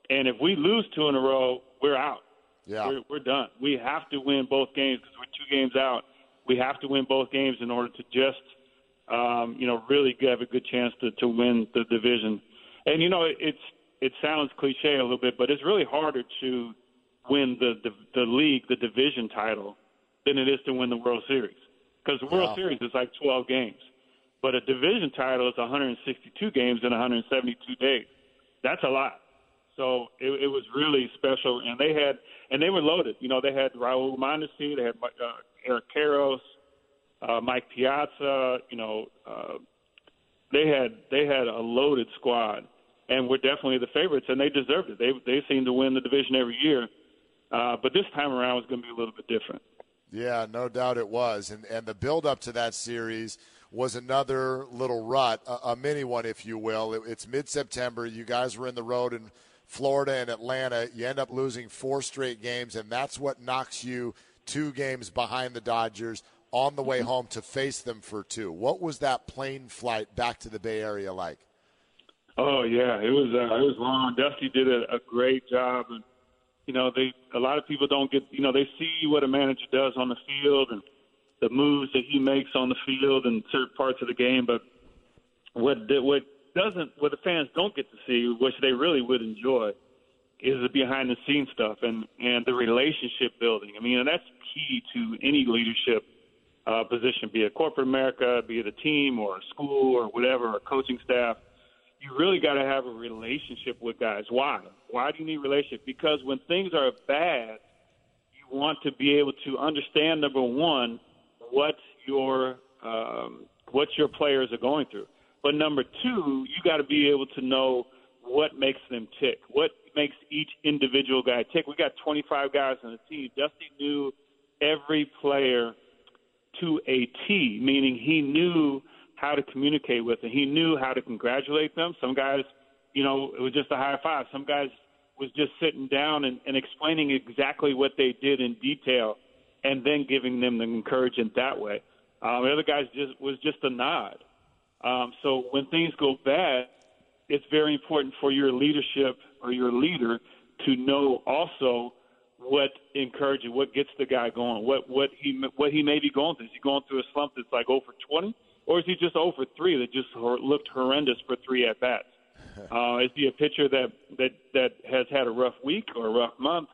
Speaker 3: And if we lose two in a row, we're out.
Speaker 1: Yeah.
Speaker 3: We're, we're done. We have to win both games because we're two games out. We have to win both games in order to just, um, you know, really have a good chance to, to win the division. And you know, it, it's it sounds cliche a little bit, but it's really harder to win the the, the league, the division title, than it is to win the World Series. Because the World
Speaker 1: Yeah.
Speaker 3: Series is like 12 games, but a division title is 162 games in 172 days. That's a lot. So it, it was really special, and they had and they were loaded. You know, they had Raul Mondesi, they had uh, Eric Karros, uh, Mike Piazza. You know, uh, they had they had a loaded squad, and were definitely the favorites, and they deserved it. They they seem to win the division every year, uh, but this time around was going to be a little bit different.
Speaker 1: Yeah, no doubt it was. And and the build up to that series was another little rut, a, a mini one, if you will. It, it's mid September. You guys were in the road in Florida and Atlanta. You end up losing four straight games, and that's what knocks you two games behind the Dodgers on the way home to face them for two. What was that plane flight back to the Bay Area like?
Speaker 3: Oh yeah, it was uh, it was long. Dusty did a, a great job, and you know they a lot of people don't get you know they see what a manager does on the field and the moves that he makes on the field and certain parts of the game, but what what doesn't what the fans don't get to see, which they really would enjoy, is the behind the scenes stuff and and the relationship building. I mean, and that's key to any leadership uh, position, be it corporate America, be it a team or a school or whatever, or coaching staff you really got to have a relationship with guys. Why? Why do you need a relationship? Because when things are bad, you want to be able to understand number one what your um, what your players are going through. But number two, you got to be able to know what makes them tick. What makes each individual guy tick? We got 25 guys on the team. Dusty knew every player to a T, meaning he knew how to communicate with them. He knew how to congratulate them. Some guys, you know, it was just a high five. Some guys was just sitting down and, and explaining exactly what they did in detail and then giving them the encouragement that way. Um, the other guys just was just a nod. Um, so when things go bad, it's very important for your leadership or your leader to know also what encourages, what gets the guy going, what what he what he may be going through. Is he going through a slump that's like over 20, or is he just over three that just looked horrendous for three at bats? (laughs) Uh, is he a pitcher that that that has had a rough week or a rough month?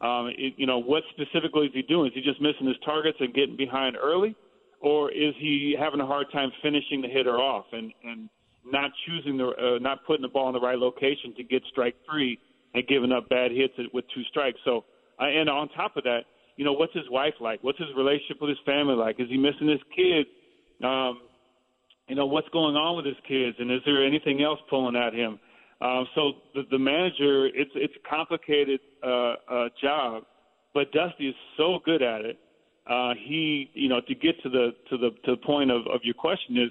Speaker 3: Um, it, you know, what specifically is he doing? Is he just missing his targets and getting behind early, or is he having a hard time finishing the hitter off and and not choosing the uh, not putting the ball in the right location to get strike three and giving up bad hits with two strikes? So, uh, and on top of that, you know, what's his wife like? What's his relationship with his family like? Is he missing his kids? Um, you know, what's going on with his kids, and is there anything else pulling at him? Um, so the, the manager, it's it's a complicated uh, uh, job, but Dusty is so good at it. Uh, he, you know, to get to the to the to the point of, of your question is,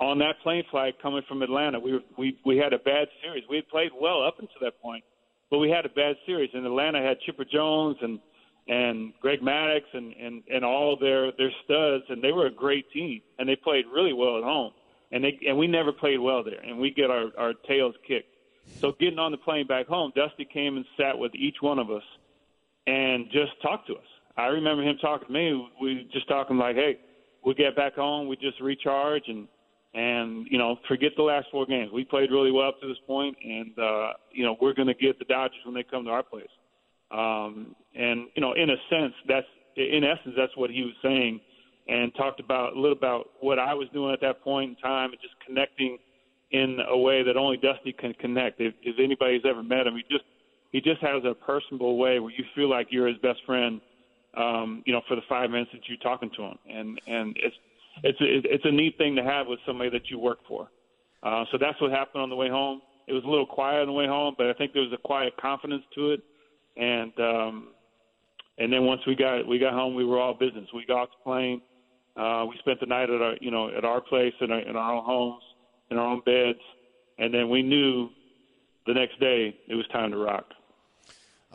Speaker 3: on that plane flight coming from Atlanta, we were, we we had a bad series. We had played well up until that point, but we had a bad series. And Atlanta had Chipper Jones and and Greg Maddux and, and, and all their, their studs, and they were a great team, and they played really well at home. And they and we never played well there, and we get our, our tails kicked. So getting on the plane back home, Dusty came and sat with each one of us and just talked to us. I remember him talking to me. We just talking like, hey, we get back home, we just recharge and and you know forget the last four games. We played really well up to this point, and uh, you know we're going to get the Dodgers when they come to our place. Um, and you know, in a sense, that's in essence that's what he was saying, and talked about a little about what I was doing at that point in time, and just connecting in a way that only Dusty can connect. If, if anybody's ever met him, he just he just has a personable way where you feel like you're his best friend. Um, you know, for the five minutes that you're talking to him, and and it's it's a, it's a neat thing to have with somebody that you work for. Uh, so that's what happened on the way home. It was a little quiet on the way home, but I think there was a quiet confidence to it and um, and then once we got we got home, we were all business. We got off the plane. Uh, we spent the night at our you know at our place in our, in our own homes, in our own beds, and then we knew the next day it was time to rock.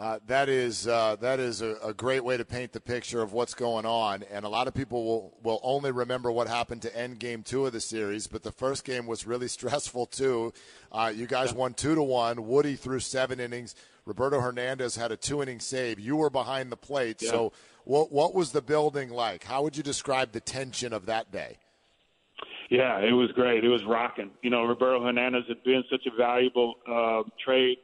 Speaker 1: Uh, that is uh, that is a, a, great way to paint the picture of what's going on, and a lot of people will will only remember what happened to end game two of the series. But the first game was really (laughs) stressful too. Uh, you guys won two to one. Woody threw seven innings. Roberto Hernandez had a two inning save. You were behind the plate. Yeah. So, what what was the building like? How would you describe the tension of that day?
Speaker 3: Yeah, it was great. It was rocking. You know, Roberto Hernandez had been such a valuable uh, trade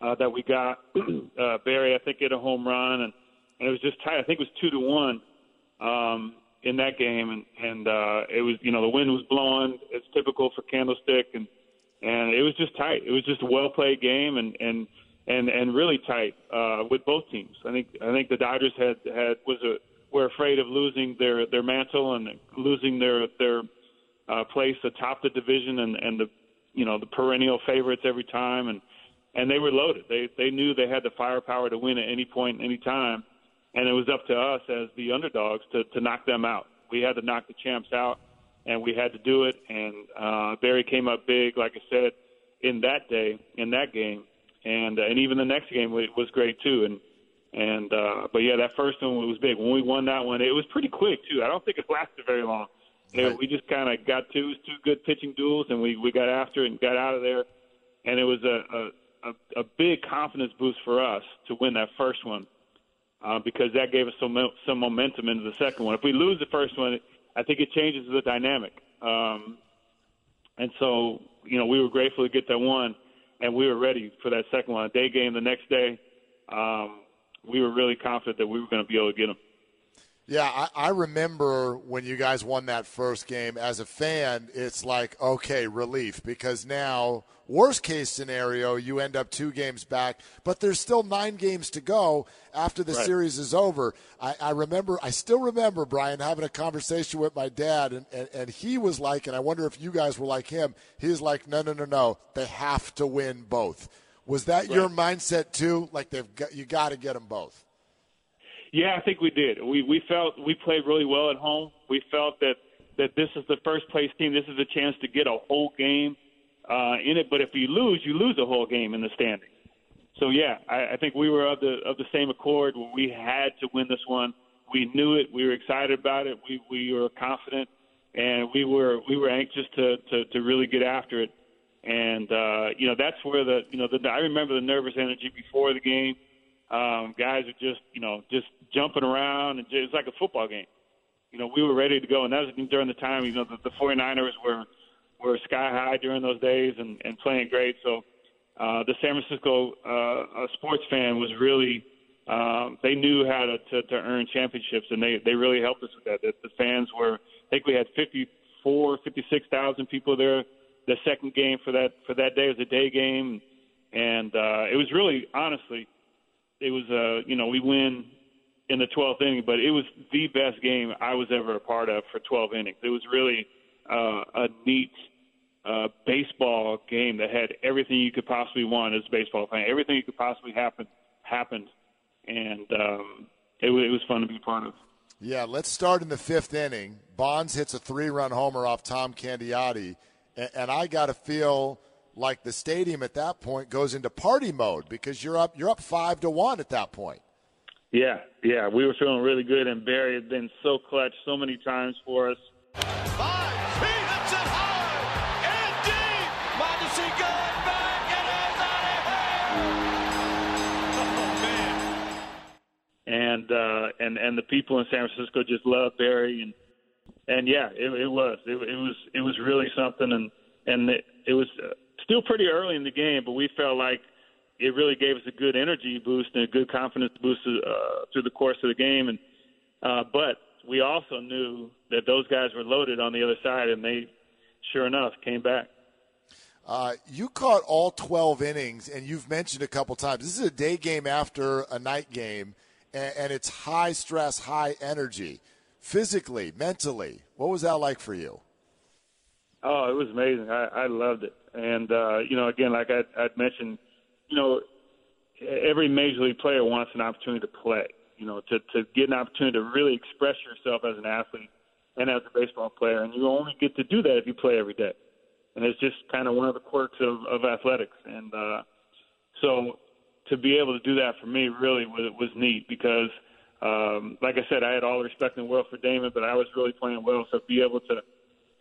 Speaker 3: uh, that we got. (clears throat) uh, Barry, I think, hit a home run, and, and it was just tight. I think it was two to one um, in that game, and and uh, it was you know the wind was blowing. It's typical for Candlestick, and and it was just tight. It was just a well played game, and and and and really tight uh, with both teams. I think I think the Dodgers had had was a were afraid of losing their their mantle and losing their their uh, place atop the division and and the you know the perennial favorites every time and and they were loaded. They they knew they had the firepower to win at any point, any time, and it was up to us as the underdogs to to knock them out. We had to knock the champs out, and we had to do it. And uh, Barry came up big, like I said, in that day, in that game, and uh, and even the next game was great too. And and uh, but yeah, that first one was big. When we won that one, it was pretty quick too. I don't think it (laughs) lasted very long. Right. We just kind of got two two good pitching duels, and we we got after it and got out of there. And it was a, a a, a big confidence boost for us to win that first one uh, because that gave us some some momentum into the second one. If we lose the first one, I think it changes the dynamic. Um, and so, you know, we were grateful to get that one, and we were ready for that second one. Day game the next day, um, we were really confident that we were going to be able to get them.
Speaker 1: Yeah, I, I, remember when you guys won that first game. As a fan, it's like, okay, relief, because now, worst case scenario, you end up two games back, but there's still nine games to go after the right. series is over. I, I, remember, I still remember, Brian, having a conversation with my dad, and, and, and he was like, and I wonder if you guys were like him, he's like, no, no, no, no, they have to win both. Was that right. your mindset too? Like, they've got, you got to get them both.
Speaker 3: Yeah, I think we did. We we felt we played really well at home. We felt that that this is the first place team. This is a chance to get a whole game uh, in it. But if you lose, you lose a whole game in the standings. So yeah, I, I think we were of the of the same accord. We had to win this one. We knew it. We were excited about it. We we were confident, and we were we were anxious to to, to really get after it. And uh, you know that's where the you know the I remember the nervous energy before the game. Um, guys are just, you know, just jumping around, and it's like a football game. You know, we were ready to go, and that was during the time, you know, the, the 49ers were were sky high during those days and, and playing great. So uh, the San Francisco uh, sports fan was really um, they knew how to, to, to earn championships, and they they really helped us with that. The, the fans were, I think we had 54, 56,000 people there. The second game for that for that day was a day game, and uh, it was really honestly it was uh you know we win in the 12th inning, but it was the best game I was ever a part of for 12 innings. It was really uh, a neat uh, baseball game that had everything you could possibly want as a baseball fan. Everything you could possibly happen happened, and um, it, it was fun to be part of.
Speaker 1: Yeah, let's start in the fifth inning. Bonds hits a three-run homer off Tom Candiotti, and, and I got to feel – like the stadium at that point goes into party mode because you're up you're up five to one at that point.
Speaker 3: Yeah, yeah, we were feeling really good, and Barry had been so clutch so many times for us.
Speaker 4: And
Speaker 3: uh, and and the people in San Francisco just love Barry, and and yeah, it, it was it, it was it was really something, and and it, it was. Still pretty early in the game, but we felt like it really gave us a good energy boost and a good confidence boost uh, through the course of the game. And uh, but we also knew that those guys were loaded on the other side, and they, sure enough, came back.
Speaker 1: Uh, you caught all 12 innings, and you've mentioned a couple times. This is a day game after a night game, and, and it's high stress, high energy, physically, mentally. What was that like for you?
Speaker 3: Oh, it was amazing. I, I loved it. And uh, you know, again, like I, I'd mentioned, you know, every major league player wants an opportunity to play. You know, to to get an opportunity to really express yourself as an athlete and as a baseball player, and you only get to do that if you play every day. And it's just kind of one of the quirks of, of athletics. And uh, so, to be able to do that for me really was was neat because, um, like I said, I had all the respect in the world for Damon, but I was really playing well. So be able to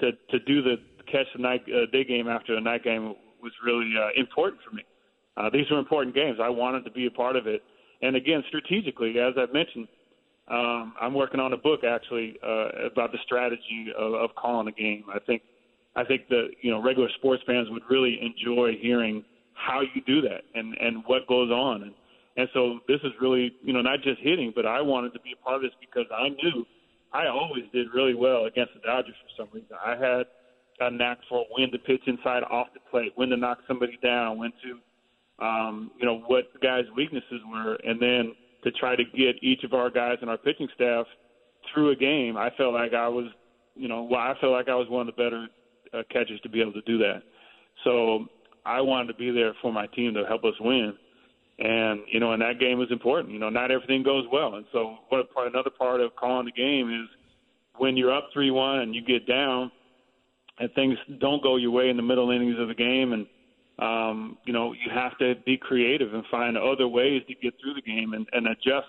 Speaker 3: to to do the catch the night uh, day game after a night game was really uh, important for me. Uh, these were important games. I wanted to be a part of it, and again, strategically, as I've mentioned, um, I'm working on a book actually uh, about the strategy of, of calling a game. I think I think that you know regular sports fans would really enjoy hearing how you do that and and what goes on. And and so this is really you know not just hitting but I wanted to be a part of this because I knew I always did really well against the Dodgers for some reason. I had a knack for when to pitch inside off the plate when to knock somebody down when to um you know what the guys weaknesses were. And then to try to get each of our guys and our pitching staff through a game I felt like I was you know well I felt like I was one of the better uh, catchers to be able to do that. So I wanted to be there for my team to help us win. And you know, and that game was important. You know, not everything goes well, and so what part, another part of calling the game is when you're up three one and you get down, and things don't go your way in the middle innings of the game, and um, you know you have to be creative and find other ways to get through the game and, and adjust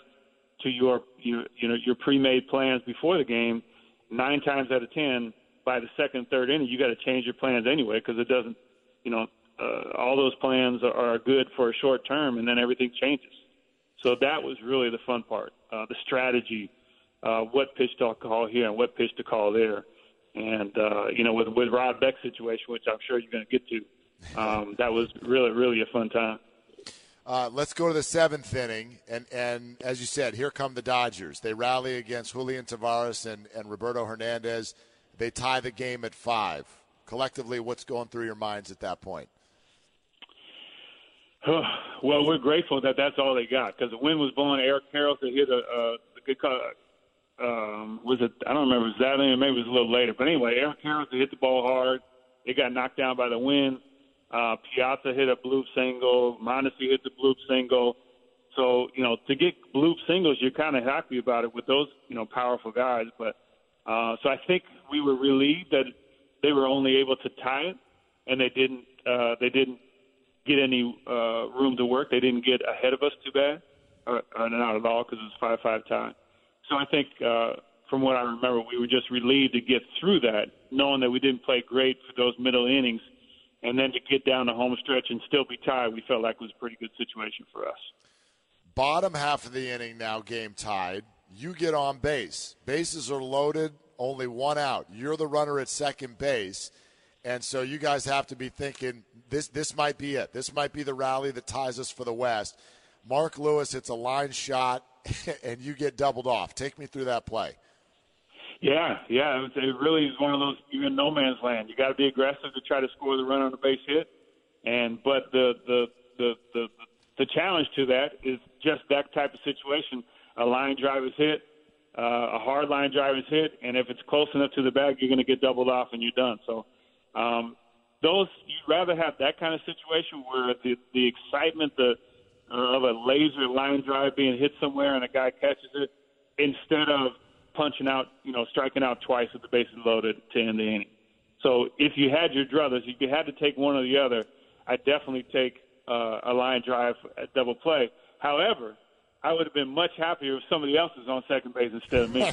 Speaker 3: to your your you know your pre-made plans before the game. Nine times out of ten, by the second third inning, you got to change your plans anyway because it doesn't you know uh, all those plans are good for a short term, and then everything changes. So that was really the fun part, uh, the strategy, uh, what pitch to call here and what pitch to call there. And uh, you know, with with Rod Beck's situation, which I'm sure you're going to get to, um, that was really really a fun time.
Speaker 1: Uh, let's go to the seventh inning, and and as you said, here come the Dodgers. They rally against Julian Tavarez and and Roberto Hernandez. They tie the game at five. Collectively, what's going through your minds at that point? (sighs)
Speaker 3: well, we're grateful that that's all they got because the wind was blowing. Eric Karros to hit a, a, good cut. Um, was it? I don't remember exactly. Maybe it was a little later. But anyway, Eric Karros hit the ball hard. It got knocked down by the wind. Uh, Piazza hit a bloop single. Mondesi hit the bloop single. So you know, to get bloop singles, you're kind of happy about it with those you know powerful guys. But uh, so I think we were relieved that they were only able to tie it, and they didn't. Uh, they didn't get any uh, room to work. They didn't get ahead of us too bad, or not at all, because it was five five tie. So I think, uh, from what I remember, we were just relieved to get through that, knowing that we didn't play great for those middle innings, and then to get down the home stretch and still be tied. We felt like it was a pretty good situation for us.
Speaker 1: Bottom half of the inning now, game tied. You get on base. Bases are loaded, only one out. You're the runner at second base. And so you guys have to be thinking this this might be it. This might be the rally that ties us for the West. Mark Lewis hits a line shot, (laughs) and you get doubled off. Take me through that play.
Speaker 3: Yeah, yeah, it really is one of those you're in no man's land. You got to be aggressive to try to score the run on a base hit, and but the the the the the challenge to that is just that type of situation. A line drive is hit, uh, a hard line drive is hit, and if it's close enough to the bag, you're going to get doubled off and you're done. So um, those you'd rather have that kind of situation where the the excitement the uh, of a laser line drive being hit somewhere and a guy catches it instead of punching out, you know, striking out twice with the bases loaded to end the inning. So if you had your druthers, if you had to take one or the other, I'd definitely take uh, a line drive at double play. However, I would have been much happier if somebody else was on second base instead of me.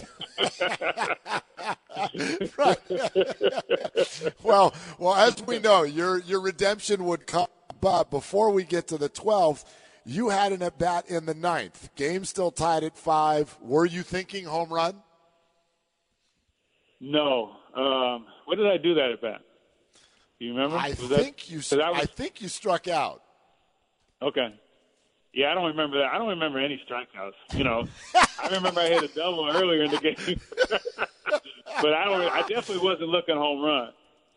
Speaker 3: (laughs) (laughs)
Speaker 1: well, well, as we know, your your redemption would come. But before we get to the 12th, you had an at bat in the ninth. Game still tied at five. Were you thinking home run?
Speaker 3: No. Um, what did I do that at bat? Do you remember?
Speaker 1: I was think that, you. Was, I think you struck out.
Speaker 3: Okay. Yeah, I don't remember that. I don't remember any strikeouts. You know, I remember I hit a double earlier in the game, (laughs) but I don't. I definitely wasn't looking home run.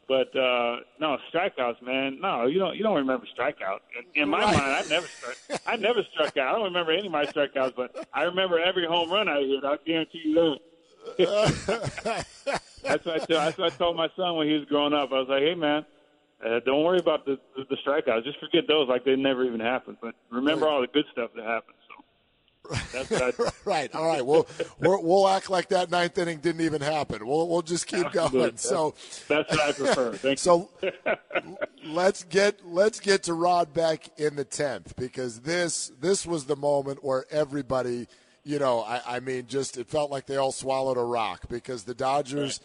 Speaker 3: But uh no strikeouts, man. No, you don't. You don't remember strikeouts. In, in my right. mind, I never struck. I never struck out. I don't remember any of my strikeouts, but I remember every home run I hit. I guarantee you that. (laughs) that's what I. Tell, that's what I told my son when he was growing up. I was like, "Hey, man, uh, don't worry about the, the, the strikeouts. Just forget those, like they never even happened. But remember all the good stuff that happened.
Speaker 1: So (laughs) right. All right. We'll we'll act like that ninth inning didn't even happen. We'll we'll just keep Absolutely. going. So
Speaker 3: that's what I prefer. (laughs) Thank
Speaker 1: so (laughs) let's get let's get to Rod Beck in the tenth because this this was the moment where everybody, you know, I, I mean, just it felt like they all swallowed a rock because the Dodgers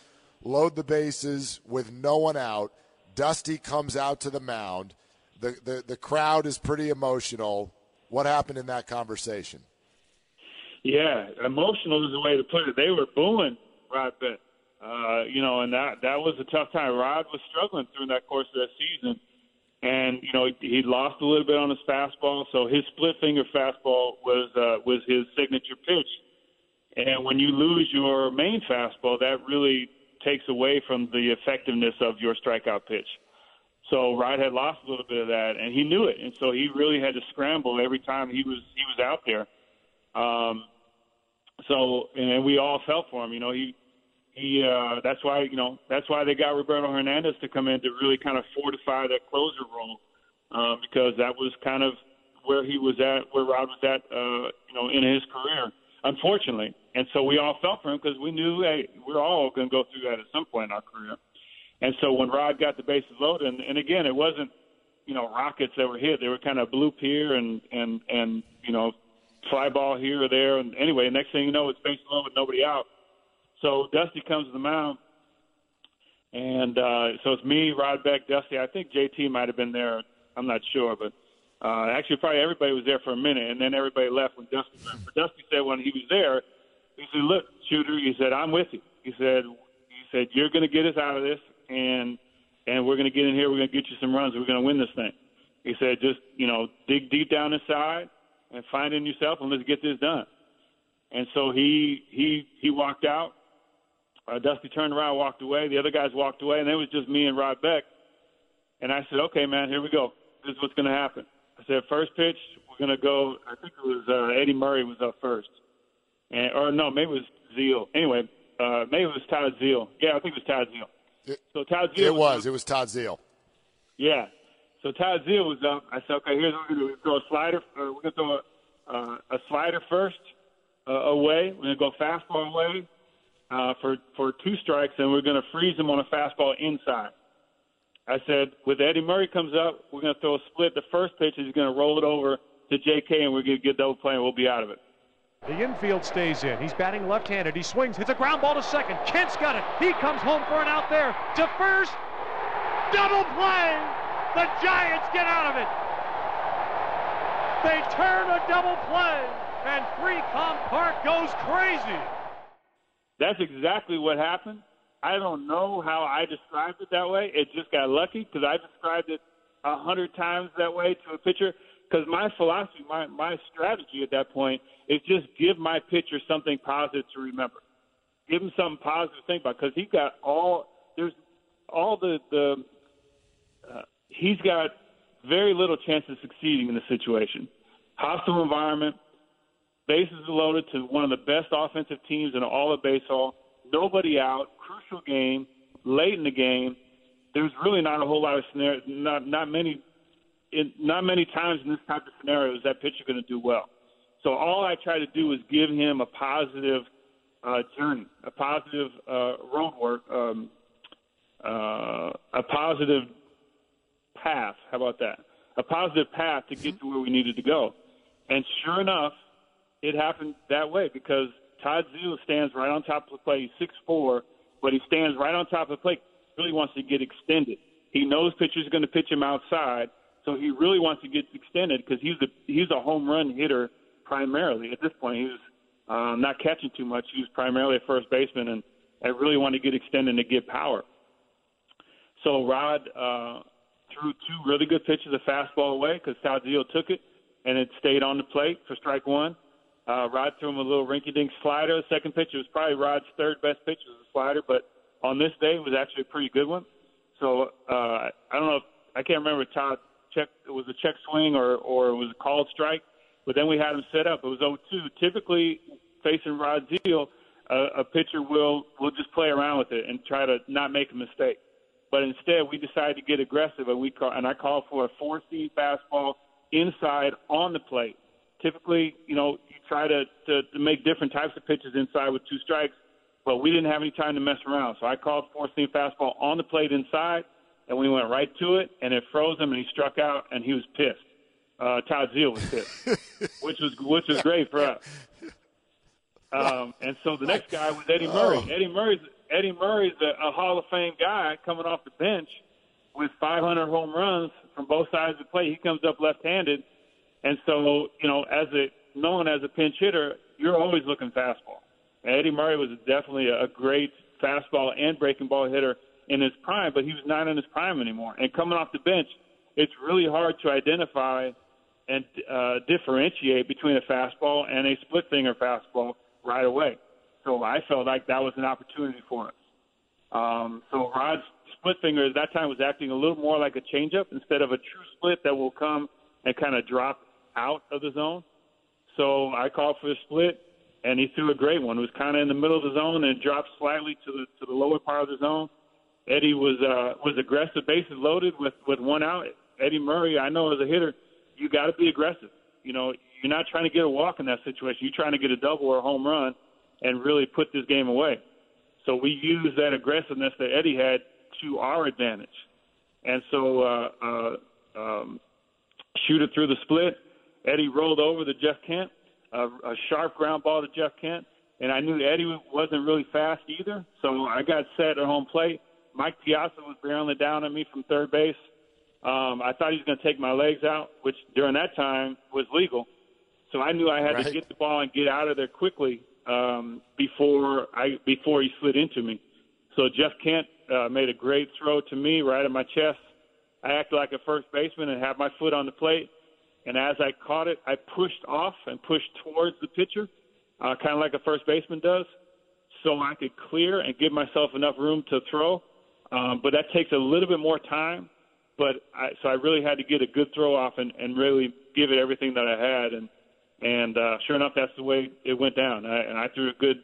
Speaker 1: right. load the bases with no one out. Dusty comes out to the mound. The, the the crowd is pretty emotional. What happened in that conversation?
Speaker 3: Yeah, emotional is the way to put it. They were booing Rod Beck. Uh, you know, and that that was a tough time. Rod was struggling through that course of that season, and you know he, he lost a little bit on his fastball. So his split finger fastball was uh, was his signature pitch. And when you lose your main fastball, that really takes away from the effectiveness of your strikeout pitch. So Rod had lost a little bit of that, and he knew it, and so he really had to scramble every time he was he was out there. Um, so and we all felt for him. You know, he he uh, that's why you know that's why they got Roberto Hernandez to come in to really kind of fortify that closer role uh, because that was kind of where he was at, where Rod was at, uh, you know, in his career. Unfortunately, and so we all felt for him because we knew, hey, we're all going to go through that at some point in our career. And so when Rod got the bases loaded, and, and again, it wasn't, you know, rockets that were hit; they were kind of bloop here and and and you know, fly ball here or there. And anyway, next thing you know, it's bases loaded with nobody out so Dusty comes to the mound, and uh, so it's me, Rod Beck, Dusty. I think JT might have been there. I'm not sure, but uh, actually, probably everybody was there for a minute, and then everybody left when Dusty left. But Dusty said when he was there, he said, "Look, shooter," he said, "I'm with you." He said, "He said you're going to get us out of this, and and we're going to get in here. We're going to get you some runs. We're going to win this thing." He said, "Just you know, dig deep down inside and find in yourself, and let's get this done." And so he he he walked out uh, Dusty turned around, walked away. The other guys walked away, and it was just me and Rod Beck. And I said, "Okay, man, here we go. This is what's going to happen." I said, first pitch, we're going to go. I think it was uh, Eddie Murray was up first, and or no, maybe it was Zeile. Anyway, uh, maybe it was Todd Zeile. Yeah, I think it was Todd Zeile.
Speaker 1: It, so Todd Zeile. It was. Was it was Todd Zeile.
Speaker 3: Yeah. So Todd Zeile was up. I said, okay, here's what we're going to do. We Throw a slider. Uh, we're going to throw a, uh, a slider first uh, away. We're going to go fastball away uh, for for two strikes, and we're going to freeze him on a fastball inside. I said, with Eddie Murray comes up, we're going to throw a split. The first pitch is going to roll it over to J.K. and we're going to get double play, and we'll be out of it.
Speaker 5: The infield stays in. He's batting left-handed. He swings, hits a ground ball to second. Kent's got it. He comes home for an out there to first. Double play. The Giants get out of it. They turn a double play, and 3Com Park goes crazy.
Speaker 3: That's exactly what happened. I don't know how I described it that way. It just got lucky because I described it a hundred times that way to a pitcher. Because my philosophy, my my strategy at that point is just give my pitcher something positive to remember. Give him something positive to think about because he got all there's all the the uh, he's got very little chance of succeeding in the situation. Hostile environment, bases loaded to one of the best offensive teams in all of baseball. Nobody out, crucial game, late in the game. There's really not a whole lot of scenario, not not many, in, not many times in this type of scenario is that pitcher going to do well. So all I try to do is give him a positive uh, journey, a positive uh, road work, um, uh, a positive path. How about that? A positive path to get to where we needed to go. And sure enough, it happened that way because Todd Zeile stands right on top of the plate. He's six four, but he stands right on top of the plate. Really wants to get extended. He knows pitchers are going to pitch him outside, so he really wants to get extended because he's a he's a home run hitter primarily. At this point, he was um, not catching too much. He was primarily a first baseman, and I really wanted to get extended to get power. So Rod uh, threw two really good pitches, a fastball away because Zeile took it, and it stayed on the plate for strike one. Uh, Rod threw him a little rinky-dink slider. The second pitch it was probably Rod's third best pitch was a slider, but on this day it was actually a pretty good one. So uh, I don't know if I can't remember Todd check it was a check swing or or it was a called strike, but then we had him set up. It was 0-2. Typically, facing Rod Zeile, uh, a pitcher will will just play around with it and try to not make a mistake. But instead, we decided to get aggressive, and we call, and I called for a four-seam fastball inside on the plate. Typically, you know, you try to, to, to make different types of pitches inside with two strikes, but we didn't have any time to mess around. So I called four seam fastball on the plate inside, and we went right to it, and it froze him, and he struck out, and he was pissed. Uh, Todd Zeile was pissed, (laughs) which was which was great for us. Um, and so the next guy was Eddie Murray.
Speaker 1: Oh.
Speaker 3: Eddie Murray's Eddie Murray's a, a Hall of Fame guy coming off the bench with 500 home runs from both sides of the plate. He comes up left-handed, and so you know, as a known as a pinch hitter, you're always looking fastball. And Eddie Murray was definitely a great fastball and breaking ball hitter in his prime, but he was not in his prime anymore. And coming off the bench, it's really hard to identify and uh, differentiate between a fastball and a split finger fastball right away. So I felt like that was an opportunity for us. Um, so Rod's split finger at that time was acting a little more like a changeup instead of a true split that will come and kind of drop out of the zone. So I called for a split, and he threw a great one. It was kind of in the middle of the zone and dropped slightly to the to the lower part of the zone. Eddie was uh, was aggressive, bases loaded with with one out. Eddie Murray, I know as a hitter, you got to be aggressive. You know, you're not trying to get a walk in that situation. You're trying to get a double or a home run and really put this game away. So we used that aggressiveness that Eddie had to our advantage. And so uh, uh, um, shoot it through the split. Eddie rolled over to Jeff Kent, a, a sharp ground ball to Jeff Kent, and I knew Eddie wasn't really fast either. So I got set at home plate. Mike Piazza was barreling down on me from third base. Um, I thought he was going to take my legs out, which during that time was legal. So I knew I had
Speaker 1: Right.
Speaker 3: to get the ball and get out of there quickly um, before I before he slid into me. So Jeff Kent uh, made a great throw to me right at my chest. I acted like a first baseman and had my foot on the plate. And as I caught it, I pushed off and pushed towards the pitcher, uh, kind of like a first baseman does, so I could clear and give myself enough room to throw. Um, but that takes a little bit more time. But I, so I really had to get a good throw off and, and really give it everything that I had. And and uh, sure enough, that's the way it went down. I, and I threw a good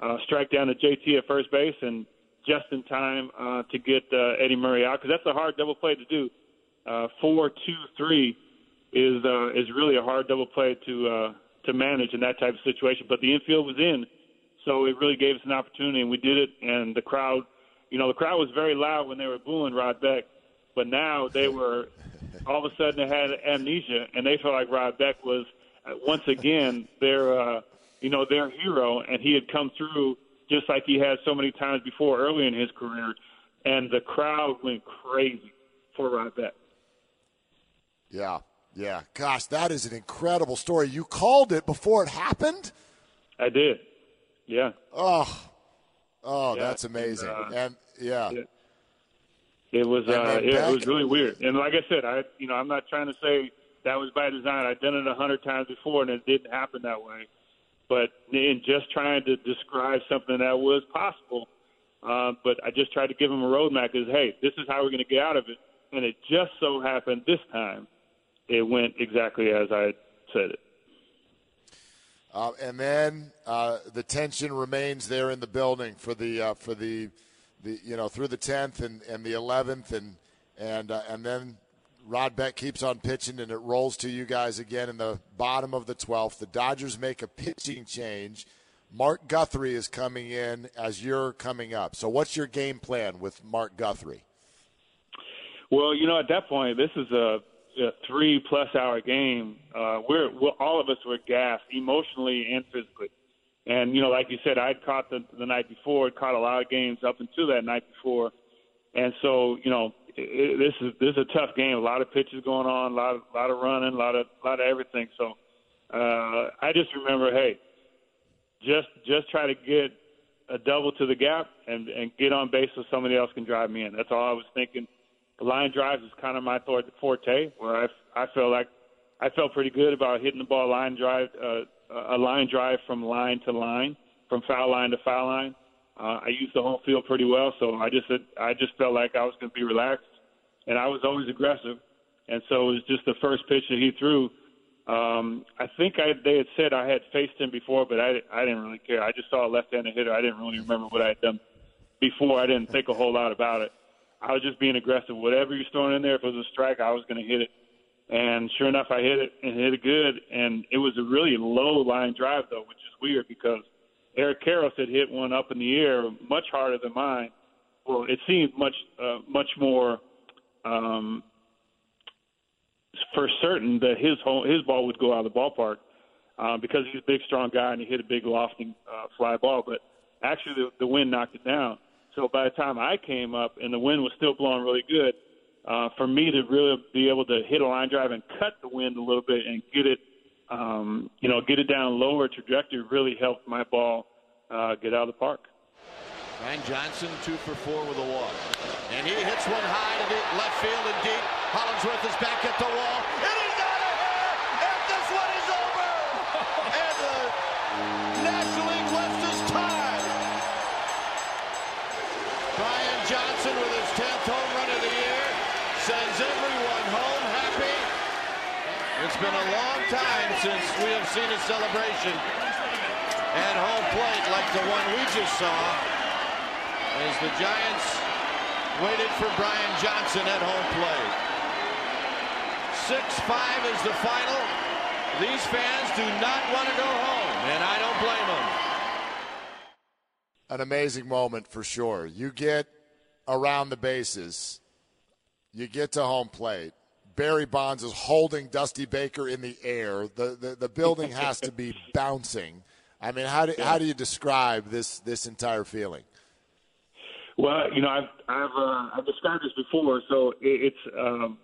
Speaker 3: uh, strike down to JT at first base, and just in time uh, to get uh, Eddie Murray out because that's a hard double play to do. Uh, four, two, three is uh, is really a hard double play to uh, to manage in that type of situation. But the infield was in, so it really gave us an opportunity, and we did it. And the crowd, you know, the crowd was very loud when they were booing Rod Beck, but now they were all of a sudden they had amnesia, and they felt like Rod Beck was uh, once again their uh, you know their hero, and he had come through just like he had so many times before early in his career, and the crowd went crazy for Rod Beck.
Speaker 1: Yeah, yeah. Gosh, that is an incredible story. You called it before it happened.
Speaker 3: I did, yeah.
Speaker 1: Oh, oh,
Speaker 3: Yeah,
Speaker 1: that's amazing.
Speaker 3: and, uh,
Speaker 1: and yeah,
Speaker 3: yeah. It was uh, yeah,
Speaker 1: back-
Speaker 3: it was really weird. And like I said, I you know I'm not trying to say that was by design. I've done it a hundred times before, and it didn't happen that way. But in just trying to describe something that was possible, uh, but I just tried to give them a roadmap. Is hey, this is how we're going to get out of it. And it just so happened this time, it went exactly as I said it.
Speaker 1: Uh, and then uh, the tension remains there in the building for the uh, for the the you know through the tenth and, and the eleventh and and uh, and then Rod Beck keeps on pitching and it rolls to you guys again in the bottom of the twelfth. The Dodgers make a pitching change. Mark Guthrie is coming in as you're coming up. So what's your game plan with Mark Guthrie?
Speaker 3: Well, you know, at that point, this is a, a three-plus hour game. Uh, we're, we're all of us were gassed emotionally and physically. And you know, like you said, I'd caught the the night before, caught a lot of games up until that night before, and so you know, it, this is this is a tough game. A lot of pitches going on, a lot of lot of running, a lot of lot of everything. So uh, I just remember, hey, just just try to get a double to the gap and and get on base so somebody else can drive me in. That's all I was thinking. Line drives is kind of my forte, where I I felt like I felt pretty good about hitting the ball line drive, uh, a line drive from line to line, from foul line to foul line. Uh, I used the whole field pretty well, so I just I just felt like I was going to be relaxed, and I was always aggressive, and so it was just the first pitch that he threw. Um, I think I, they had said I had faced him before, but I I didn't really care. I just saw a left-handed hitter. I didn't really remember what I had done before. I didn't think a whole lot about it. I was just being aggressive. Whatever you're throwing in there, if it was a strike, I was going to hit it. And sure enough, I hit it and hit it good. And it was a really low line drive, though, which is weird because Eric Karros had hit one up in the air much harder than mine. Well, it seemed much uh, much more um, for certain that his home, his ball would go out of the ballpark uh, because he's a big, strong guy and he hit a big lofting uh, fly ball. But actually, the, the wind knocked it down. So by the time I came up and the wind was still blowing really good, uh, for me to really be able to hit a line drive and cut the wind a little bit and get it, um, you know, get it down lower trajectory really helped my ball uh, get out of the park.
Speaker 4: Brian Johnson, two for four with a walk. And he hits one high to the left field and deep. Hollandsworth is back at the wall. It been a long time since we have seen a celebration at home plate like the one we just saw as the Giants waited for Brian Johnson at home plate. 6-5 is the final. These fans do not want to go home, and I don't blame them.
Speaker 1: An amazing moment for sure. You get around the bases, you get to home plate. Barry Bonds is holding Dusty Baker in the air. The the, the building (laughs) has to be bouncing. I mean, how do, how do you describe this this entire feeling?
Speaker 3: Well, you know, I've I've uh, I've described this before, so it, it's um,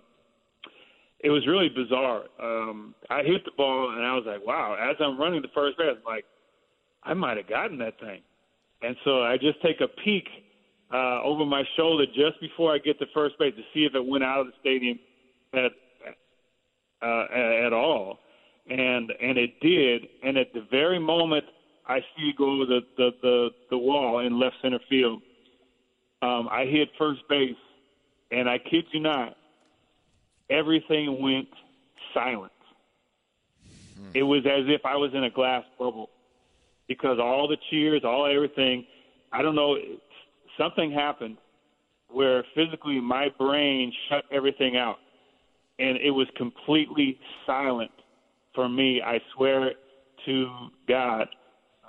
Speaker 3: it was really bizarre. Um, I hit the ball and I was like, wow. As I'm running the first base, I'm like, I might have gotten that thing, and so I just take a peek uh, over my shoulder just before I get to first base to see if it went out of the stadium at uh, at all, and and it did. And at the very moment I see it go over the the the, the wall in left center field, um, I hit first base, and I kid you not, everything went silent. Hmm. It was as if I was in a glass bubble because all the cheers, all everything. I don't know. Something happened where physically my brain shut everything out and it was completely silent for me. I swear to God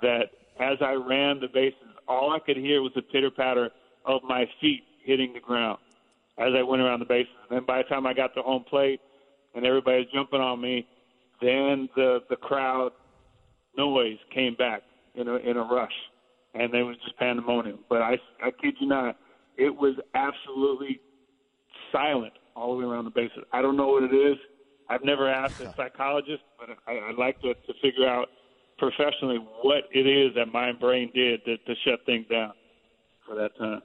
Speaker 3: that as I ran the bases, all I could hear was the pitter patter of my feet hitting the ground as I went around the bases. And then by the time I got to home plate and everybody was jumping on me, then the the crowd noise came back in a in a rush, and there was just pandemonium. But I I kid you not, it was absolutely silent all the way around the bases. I don't know what it is. I've never asked a psychologist, but I, I'd like to, to figure out professionally what it is that my brain did to, to shut things down for that time.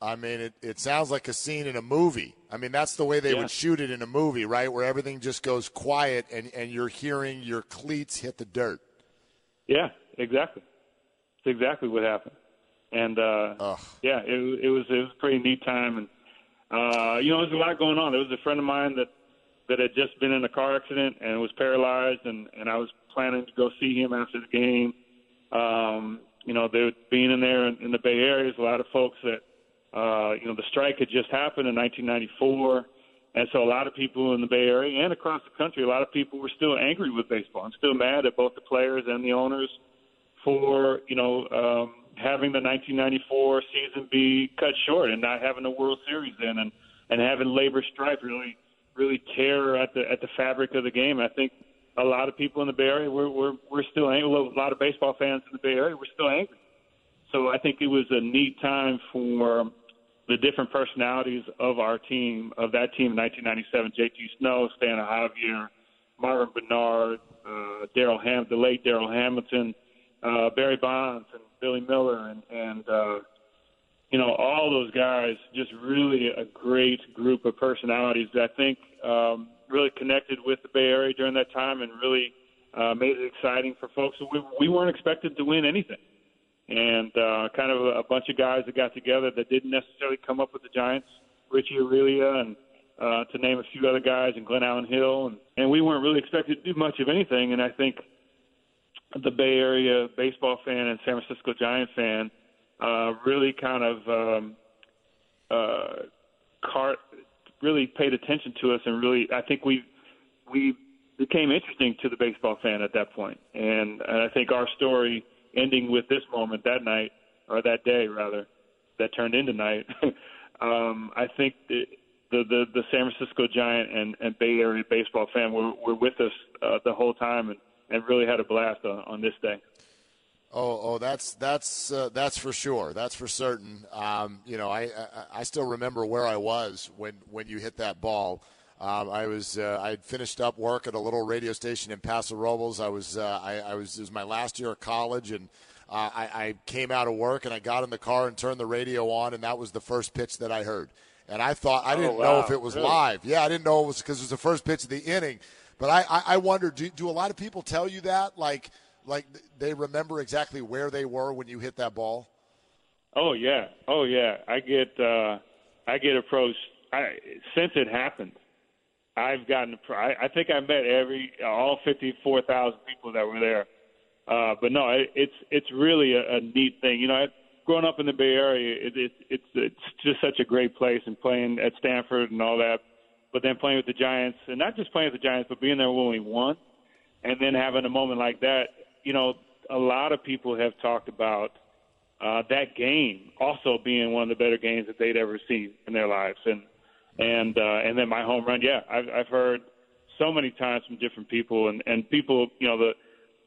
Speaker 1: I mean, it, it sounds like a scene in a movie. I mean, that's the way they yeah. would shoot it in a movie, right? Where everything just goes quiet and, and you're hearing your cleats hit the dirt.
Speaker 3: Yeah, exactly. It's exactly what happened. And uh, yeah, it, it was it was a pretty neat time, and uh, you know, there's a lot going on. There was a friend of mine that that had just been in a car accident and was paralyzed, and and I was planning to go see him after the game. Um, you know, there being in there in, in the Bay Area, there's a lot of folks that, uh, you know, the strike had just happened in 1994, and so a lot of people in the Bay Area and across the country, a lot of people were still angry with baseball and still mad at both the players and the owners for, you know, um, having the 1994 season be cut short and not having the World Series then, and and having labor strife really really tear at the at the fabric of the game. I think a lot of people in the Bay Area we're we're we're still angry. A lot of baseball fans in the Bay Area we're still angry. So I think it was a neat time for the different personalities of our team, of that team in 1997, J.T. Snow, Stan Javier, Marvin Benard, uh, Darryl Ham, the late Darryl Hamilton, uh, Barry Bonds, and Billy Mueller, and and uh, you know all those guys. Just really a great group of personalities that I think um, really connected with the Bay Area during that time, and really uh, made it exciting for folks. We, we weren't expected to win anything, and uh, kind of a, a bunch of guys that got together that didn't necessarily come up with the Giants. Richie Aurilia and uh, to name a few other guys, and Glenallen Hill, and, and we weren't really expected to do much of anything. And I think the Bay Area baseball fan and San Francisco Giant fan uh, really kind of um, uh, really paid attention to us, and really I think we we became interesting to the baseball fan at that point. And, and I think our story ending with this moment that night or that day rather that turned into night. (laughs) um, I think the the, the San Francisco Giant and, and Bay Area baseball fan were were with us uh, the whole time and and really had a blast on, on this day.
Speaker 1: Oh, oh, that's that's uh, that's for sure. That's for certain. Um, you know, I, I, I still remember where I was when when you hit that ball. Um, I was uh, I had finished up work at a little radio station in Paso Robles. I was uh, I, I, was it was my last year of college, and uh, I, I came out of work and I got in the car and turned the radio on, and that was the first pitch that I heard. And I thought I didn't oh, wow. know if it was really? live. Yeah, I didn't know it was because it was the first pitch of the inning. But I I, I wonder do do a lot of people tell you that like like they remember exactly where they were when you hit that ball?
Speaker 3: Oh yeah, oh yeah. I get uh, I get approached I, since it happened. I've gotten. I, I think I met every all fifty four thousand people that were there. Uh, but no, it, it's it's really a, a neat thing. You know, I, growing up in the Bay Area, it, it, it's it's just such a great place, and playing at Stanford and all that. But then playing with the Giants, and not just playing with the Giants, but being there when we won, and then having a moment like that, you know, a lot of people have talked about uh, that game also being one of the better games that they'd ever seen in their lives, and and uh, and then my home run. Yeah, I've, I've heard so many times from different people, and and people, you know, the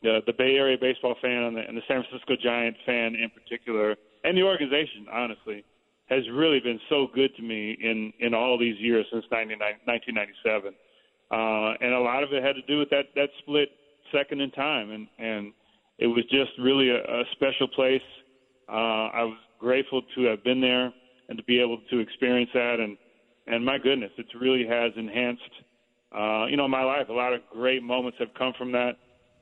Speaker 3: the, the Bay Area baseball fan and the, and the San Francisco Giant fan in particular, and the organization, honestly, has really been so good to me in in all these years since 1997. Uh, and a lot of it had to do with that that split second in time, and and it was just really a, a special place. Uh, I was grateful to have been there and to be able to experience that, and and my goodness, it really has enhanced, uh, you know, my life. A lot of great moments have come from that.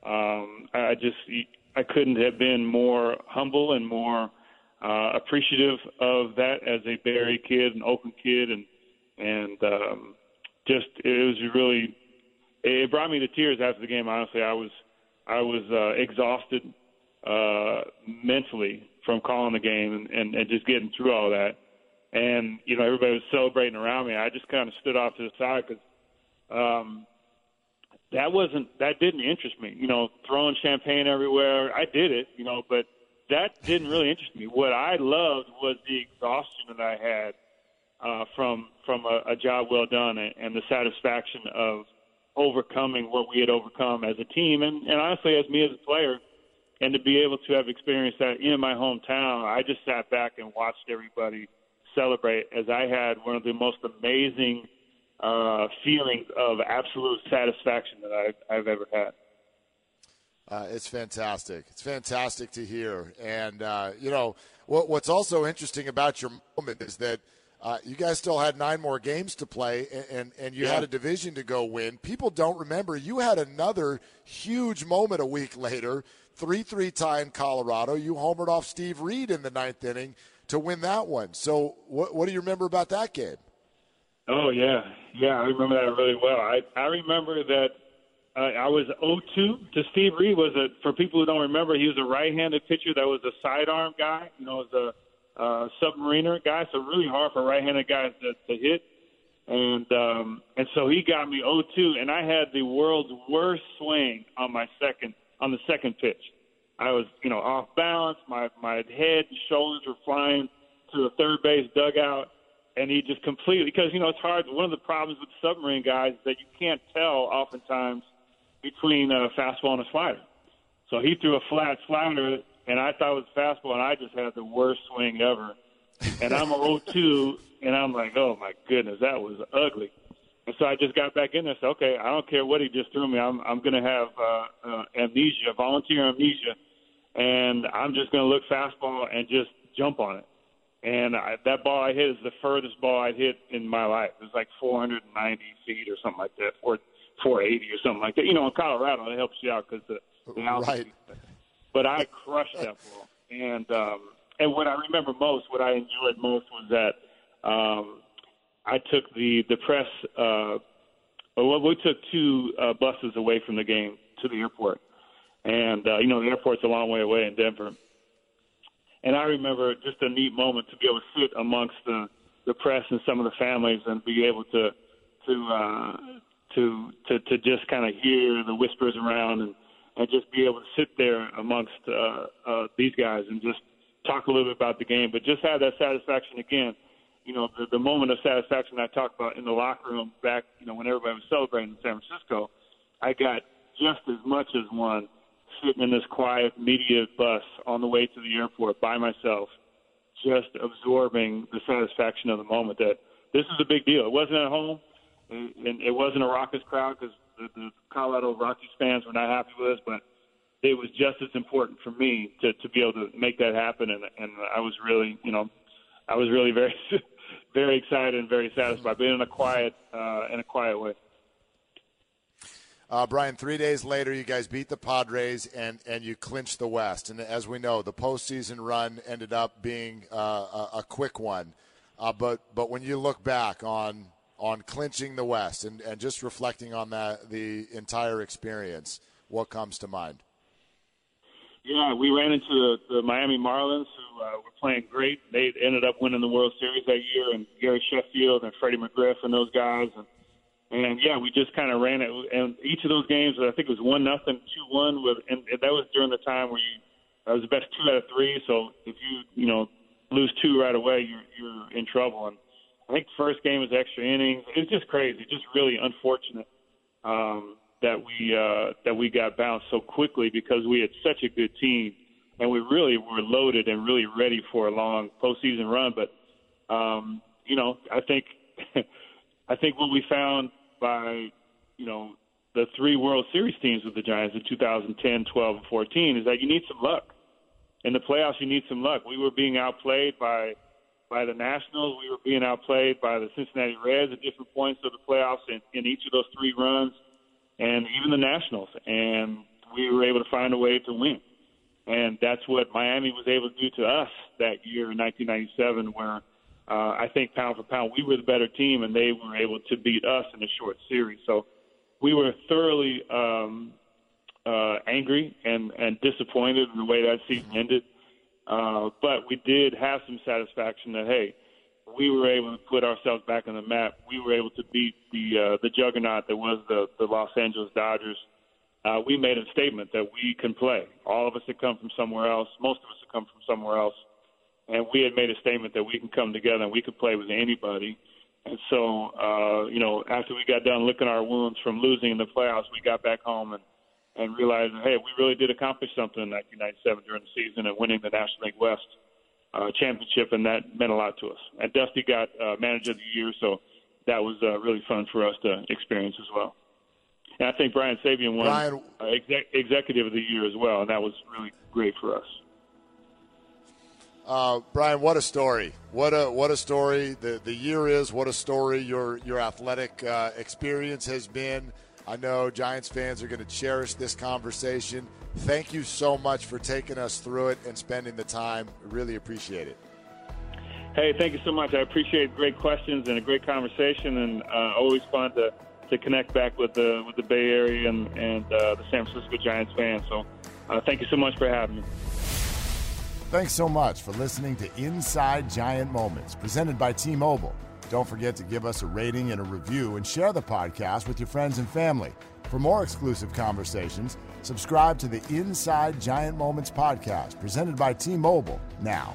Speaker 3: Um, I just I couldn't have been more humble and more uh, appreciative of that as a Barry kid, an Oakland kid, and and um, just it was really it brought me to tears after the game. Honestly, I was I was uh, exhausted uh, mentally from calling the game and, and, and just getting through all that. And you know, everybody was celebrating around me. I just kind of stood off to the side because um, that wasn't that didn't interest me. You know, throwing champagne everywhere. I did it, you know, but that didn't really interest me. What I loved was the exhaustion that I had uh, from from a, a job well done and, and the satisfaction of overcoming what we had overcome as a team and, and honestly as me as a player and to be able to have experienced that in my hometown i just sat back and watched everybody celebrate as i had one of the most amazing uh, feelings of absolute satisfaction that I've, I've ever had
Speaker 1: uh, it's fantastic. It's fantastic to hear. And, uh, you know, what, what's also interesting about your moment is that – uh, you guys still had nine more games to play, and, and, and you yeah. had a division to go win. People don't remember you had another huge moment a week later, 3 3 tie in Colorado. You homered off Steve Reed in the ninth inning to win that one. So, what, what do you remember about that game?
Speaker 3: Oh, yeah. Yeah, I remember that really well. I, I remember that uh, I was 0-2 to Steve Reed. Was a for people who don't remember, he was a right-handed pitcher that was a sidearm guy. You know, was a uh, submariner guy, so really hard for right-handed guys to, to hit. And um, and so he got me 0-2, and I had the world's worst swing on my second on the second pitch. I was, you know, off balance. My my head and shoulders were flying to the third base dugout, and he just completely because you know it's hard. One of the problems with submarine guys is that you can't tell oftentimes between a fastball and a slider. So he threw a flat slider and I thought it was fastball, and I just had the worst swing ever. And I'm a (laughs) 0-2, and I'm like, oh my goodness, that was ugly. And so I just got back in there. And said, okay, I don't care what he just threw me. I'm I'm going to have uh, uh, amnesia, volunteer amnesia, and I'm just going to look fastball and just jump on it. And I, that ball I hit is the furthest ball I'd hit in my life. It was like 490 feet or something like that, 480 or something like that. You know, in Colorado, it helps you out because the, the altitude. Right but I crushed that ball. And um, and what I remember most, what I enjoyed most, was that um, I took the the press. Uh, well, we took two uh, buses away from the game to the airport, and uh, you know the airport's a long way away in Denver. And I remember just a neat moment to be able to sit amongst the the press and some of the families and be able to to uh, to to to just kind of hear the whispers around and and just be able to sit there amongst uh, uh, these guys and just talk a little bit about the game, but just have that satisfaction again you know, the, the moment of satisfaction I talked about in the locker room back, you know, when everybody was celebrating in San Francisco, I got just as much as one sitting in this quiet media bus on the way to the airport by myself, just absorbing the satisfaction of the moment that this is a big deal. It wasn't at home, and it wasn't a raucous crowd because the, the Colorado Rockies fans were not happy with us, but it was just as important for me to to be able to make that happen, and and I was really, you know, I was really very (laughs) very excited and very satisfied, but in a quiet uh, in a quiet way.
Speaker 1: Uh, Brian, three days later, you guys beat the Padres and, and you clinched the West. And as we know, the postseason run ended up being uh, a, a, quick one. Uh, but but when you look back on on clinching the West and, and just reflecting on that the entire experience, what comes to mind?
Speaker 3: Yeah, we ran into the, the Miami Marlins, who uh, were playing great. They ended up winning the World Series that year, and Gary Sheffield and Freddie McGriff and those guys. And, and yeah, we just kind of ran it. And each of those games, I think it was one nothing, two one, with, and, that was during the time where you that was the best two out of three. So if you you know lose two right away, you're you're in trouble. And I think first game was extra innings. It's just crazy, just really unfortunate. Um, that we uh, that we got bounced so quickly because we had such a good team and we really were loaded and really ready for a long postseason run. But um, you know, I think (laughs) I think what we found by you know the three World Series teams with the Giants in 2010, 12, and 14 is that you need some luck. In the playoffs, you need some luck. We were being outplayed by by the Nationals. We were being outplayed by the Cincinnati Reds at different points of the playoffs in, in each of those three runs and even the Nationals, and we were able to find a way to win. And that's what Miami was able to do to us that year in 1997, where uh, I think pound for pound we were the better team, and they were able to beat us in a short series. So we were thoroughly um, uh, angry and, and disappointed in the way that season ended. Uh, but we did have some satisfaction that hey, we were able to put ourselves back on the map. We were able to beat the uh, the juggernaut that was the the Los Angeles Dodgers. Uh, we made a statement that we can play. All of us had come from somewhere else. Most of us had come from somewhere else, and we had made a statement that we can come together and we could play with anybody. And so, uh, you know, after we got done licking our wounds from losing in the playoffs, we got back home and and realizing, hey, we really did accomplish something in 1997 during the season and winning the National League West uh, championship, and that meant a lot to us. And Dusty got uh, manager of the year, so that was uh, really fun for us to experience as well. And I think Brian Sabean won
Speaker 1: Brian,
Speaker 3: uh, exec- executive of the year as well, and that was really great for us.
Speaker 1: Uh, Brian, what a story! What a what a story! The the year is what a story your your athletic uh, experience has been. I know Giants fans are going to cherish this conversation. Thank you so much for taking us through it and spending the time. Really appreciate it.
Speaker 3: Hey, thank you so much. I appreciate great questions and a great conversation, and uh, always fun to, to connect back with the with the Bay Area and, and uh, the San Francisco Giants fans. So, uh, thank you so much for having me.
Speaker 1: Thanks so much for listening to Inside Giant Moments, presented by T-Mobile. Don't forget to give us a rating and a review, and share the podcast with your friends and family. For more exclusive conversations Subscribe to the Inside Giant Moments podcast presented by T Mobile now.